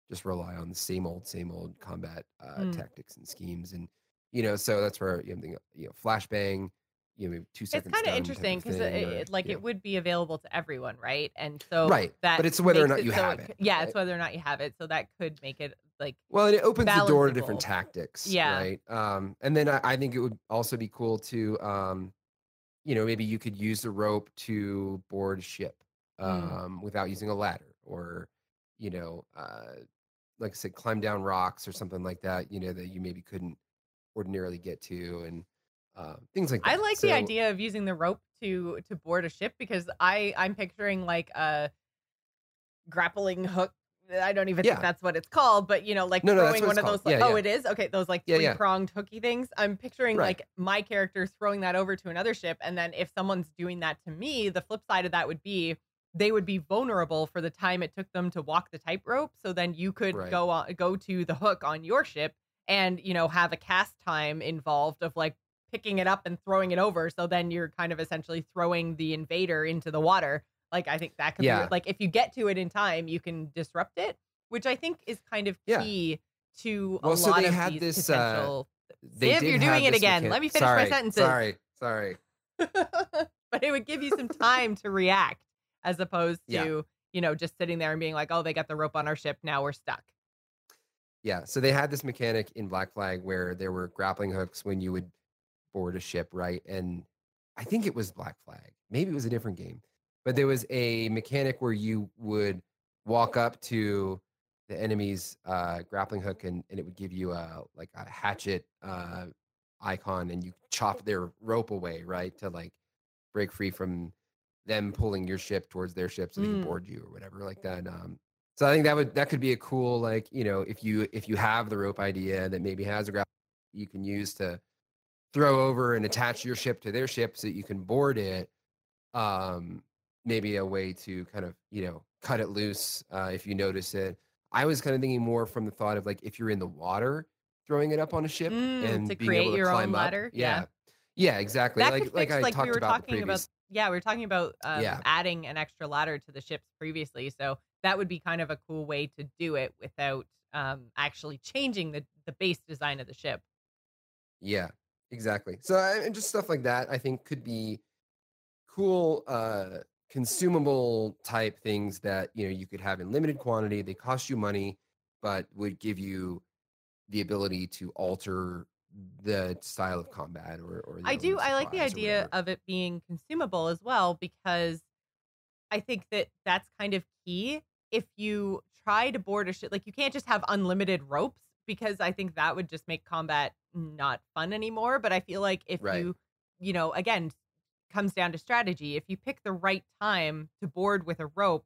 just rely on the same old, same old combat uh, Mm. tactics and schemes. And, you know, so that's where you know, you know flashbang, you know, two It's kind of interesting because it, like it would be available to everyone, right? And so Right, that but it's whether or not you so have c- it, Yeah, right? it's whether or not you have it. So that could make it like Well, and it opens the door to different tactics, Yeah. right? Um, and then I, I think it would also be cool to, um, you know, maybe you could use the rope to board a ship Mm. um, without using a ladder, or you know, uh, like I said, climb down rocks or something like that. You know, that you maybe couldn't ordinarily get to, and uh, things like that. I like the idea of using the rope to to board a ship because I I'm picturing like a grappling hook. I don't even Yeah. think that's what it's called, but you know, like No, no, throwing what one of those. Like, Yeah, oh, yeah. it is okay. Those like three pronged hooky things. I'm picturing Right. like my character throwing that over to another ship, and then if someone's doing that to me, the flip side of that would be they would be vulnerable for the time it took them to walk the tightrope. So then you could Right. go on go to the hook on your ship and you know have a cast time involved of like picking it up and throwing it over. So then you're kind of essentially throwing the invader into the water. Like I think that could Yeah. be like if you get to it in time, you can disrupt it, which I think is kind of Yeah. key to a Well, so lot of had these this, uh, potential. Did you're doing it again. Let me finish my sorry, sentences. Sorry, sorry. but it would give you some time to react as opposed to, Yeah. you know, just sitting there and being like, oh, they got the rope on our ship. Now we're stuck. Yeah, so they had this mechanic in Black Flag where there were grappling hooks when you would board a ship, right? And I think it was Black Flag. Maybe it was a different game. But there was a mechanic where you would walk up to the enemy's uh, grappling hook and, and it would give you a like a hatchet uh, icon and you chop their rope away, right? To like break free from them pulling your ship towards their ship so they can Mm. board you or whatever like that. Um, so I think that would that could be a cool like you know if you if you have the rope idea that maybe has a grapple you can use to throw over and attach your ship to their ship so that you can board it. Um, maybe a way to kind of you know cut it loose uh, if you notice it. I was kind of thinking more from the thought of like if you're in the water, throwing it up on a ship Mm, and to being create able to your own climb up. ladder, yeah. Yeah, yeah, exactly. That like could like fix, I like talked we were about talking previous. about. Yeah, we were talking about um, Yeah. adding an extra ladder to the ships previously. So that would be kind of a cool way to do it without um, actually changing the, the base design of the ship. Yeah, exactly. So and just stuff like that, I think could be cool, uh, consumable type things that you know you could have in limited quantity. They cost you money, but would give you the ability to alter the style of combat or. or I do. I like the idea of it being consumable as well because I think that that's kind of key. If you try to board a ship, like you can't just have unlimited ropes because I think that would just make combat not fun anymore. But I feel like if Right. you, you know, again, comes down to strategy. If you pick the right time to board with a rope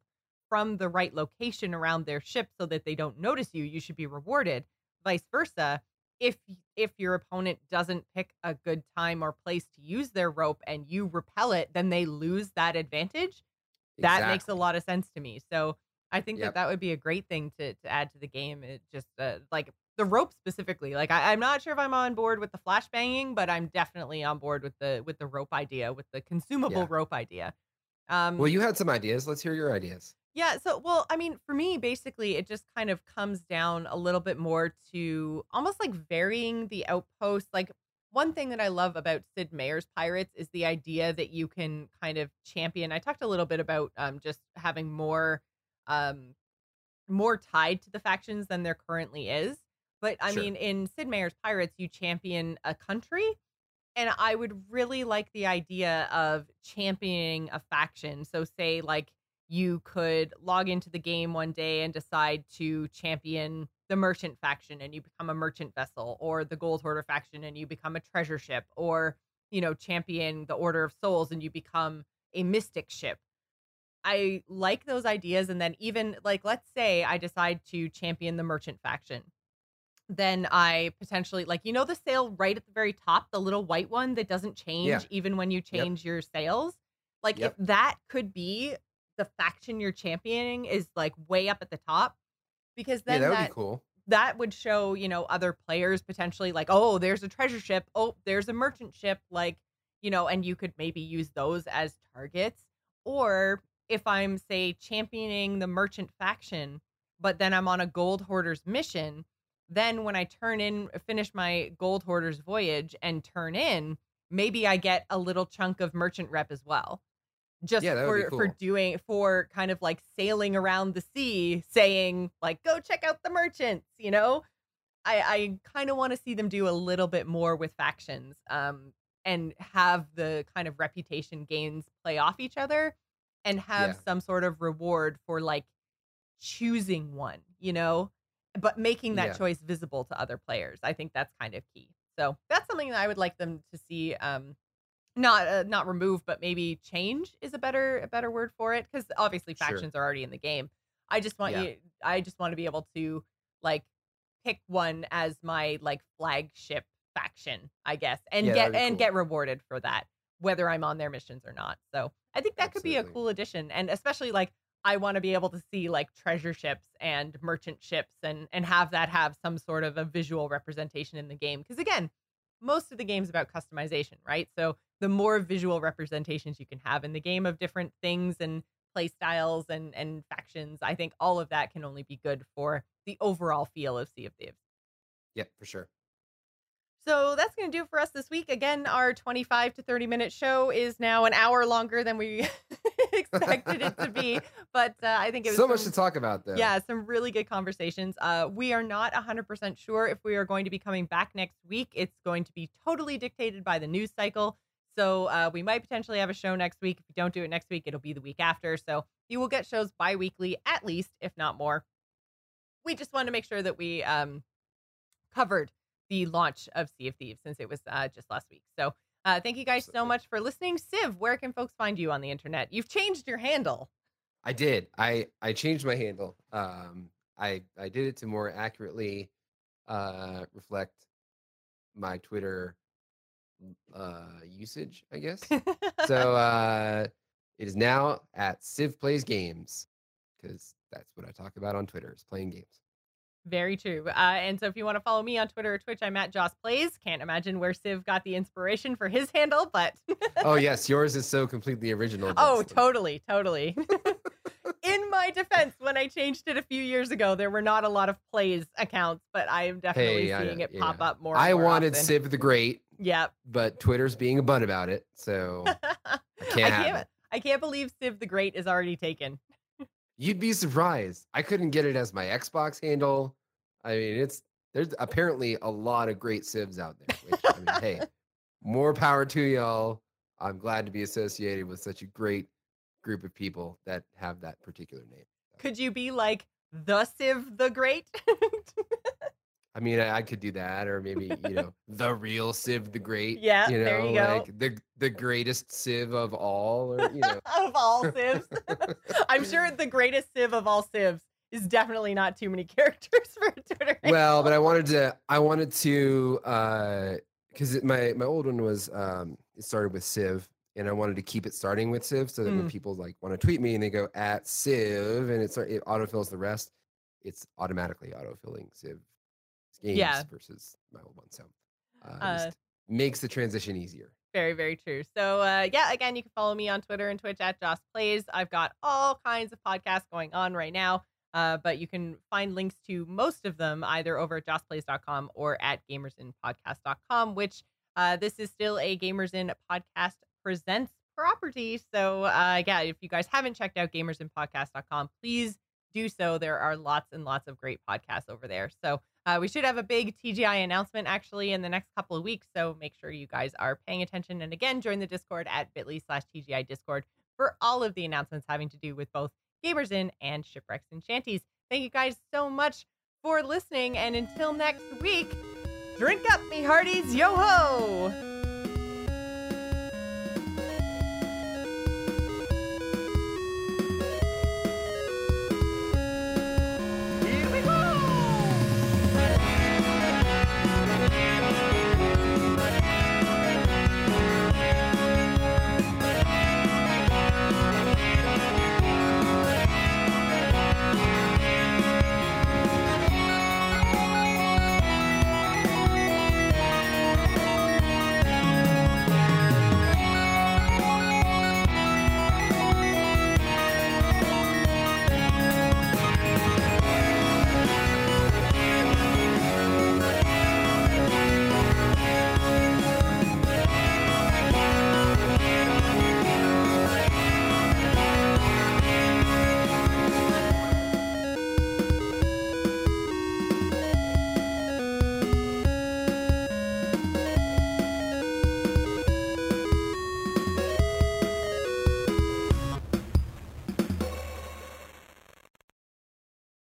from the right location around their ship so that they don't notice you, you should be rewarded. Vice versa, if if your opponent doesn't pick a good time or place to use their rope and you repel it, then they lose that advantage. That makes a lot of sense to me. So I think that that would be a great thing to to add to the game. It just uh, like the rope specifically. Like I, I'm not sure if I'm on board with the flash banging, but I'm definitely on board with the with the rope idea, with the consumable Yeah. rope idea. Um, Well, you had some ideas. Let's hear your ideas. yeah. So, well, I mean, for me, basically, it just kind of comes down a little bit more to almost like varying the outposts. Like, one thing that I love about Sid Meier's Pirates is the idea that you can kind of champion. I talked a little bit about um, just having more, um, more tied to the factions than there currently is. But I Sure. mean, in Sid Meier's Pirates, you champion a country and I would really like the idea of championing a faction. So, say, like, you could log into the game one day and decide to champion the merchant faction and you become a merchant vessel, or the gold hoarder faction and you become a treasure ship, or, you know, champion the Order of Souls and you become a mystic ship. I like those ideas. And then, even like, let's say I decide to champion the merchant faction then I potentially like you know the sail right at the very top, the little white one that doesn't change Yeah. even when you change your sails. Like Yep. if that could be the faction you're championing is like way up at the top, because Yeah, then that would be cool. that would show you know other players potentially like oh there's a treasure ship oh there's a merchant ship like you know and you could maybe use those as targets or if i'm say championing the merchant faction but then i'm on a gold hoarders mission then when i turn in finish my gold hoarders voyage and turn in maybe i get a little chunk of merchant rep as well. Just Yeah, that would be for for doing for kind of like sailing around the sea saying like go check out the merchants you know? I i kind of want to see them do a little bit more with factions um and have the kind of reputation gains play off each other and have Yeah. some sort of reward for like choosing one you know but making that Yeah. choice visible to other players i think that's kind of key so that's something that i would like them to see um not uh, not remove but maybe change is a better a better word for it because obviously Sure. factions are already in the game i just want Yeah. you i just want to be able to like pick one as my like flagship faction i guess and Yeah, get and cool. get rewarded for that whether i'm on their missions or not so i think that could be a cool addition and especially like i want to be able to see like treasure ships and merchant ships and and have that have some sort of a visual representation in the game because again most of the game's about customization right so the more visual representations you can have in the game of different things and play styles and and factions i think all of that can only be good for the overall feel of sea of thieves Yeah, for sure. So that's going to do for us this week. Again, our 25 to 30 minute show is now an hour longer than we expected it to be. But uh, I think it was so much some- to talk about, though. Yeah, some really good conversations. Uh, we are not 100% sure if we are going to be coming back next week. It's going to be totally dictated by the news cycle. So uh, we might potentially have a show next week. If we don't do it next week, it'll be the week after. So you will get shows bi weekly at least, if not more. We just wanted to make sure that we um, covered the launch of Sea of Thieves since it was uh, just last week. So uh, thank you guys so much for listening. Civ, where can folks find you on the internet? You've changed your handle. I did. I I changed my handle. Um, I I did it to more accurately uh, reflect my Twitter uh, usage, I guess. so uh, it is now at Civ Plays Games because that's what I talk about on Twitter is playing games. Very true. Uh, and so if you want to follow me on Twitter or Twitch, I'm at Joss Plays. Can't imagine where Civ got the inspiration for his handle, but oh yes, yours is so completely original. oh, totally, totally. In my defense, when I changed it a few years ago, there were not a lot of plays accounts, but I am definitely Hey, seeing know, it pop up more. and I more wanted often. Civ the Great, Yep. but Twitter's being a butt about it, so I I can't have can't. I can't believe Civ the Great is already taken. You'd be surprised. I couldn't get it as my Xbox handle. I mean, it's there's apparently a lot of great civs out there. Which, I mean, hey, more power to y'all. I'm glad to be associated with such a great group of people that have that particular name. Could you be like the Civ the Great? I mean, I, I could do that, or maybe you know, the real Civ the Great. Yeah, you know, there you go. like the the greatest Civ of all, or you know. of all civs. I'm sure the greatest civ of all civs is definitely not too many characters for a Twitter. well, but I wanted to I wanted to uh because my my old one was um it started with Civ and I wanted to keep it starting with Civ so that when Mm. people like want to tweet me and they go at Civ and it's it autofills the rest, it's automatically autofilling Civ games Yeah. versus my old one. So uh, Uh, just makes the transition easier. Very, very true. So, uh, yeah, again, you can follow me on Twitter and Twitch at Joss Plays. I've got all kinds of podcasts going on right now, uh, but you can find links to most of them either over at jossplays.com or at gamersinpodcast.com, which uh, this is still a Gamers In Podcast Presents property. So, uh, yeah, if you guys haven't checked out gamersinpodcast.com, please do so. There are lots and lots of great podcasts over there. So, uh, we should have a big TGI announcement actually in the next couple of weeks. So make sure you guys are paying attention. And again, join the Discord at bit.ly slash TGI Discord for all of the announcements having to do with both Gamers In and Shipwrecks and Shanties. Thank you guys so much for listening. And until next week, drink up, me hearties. Yo ho!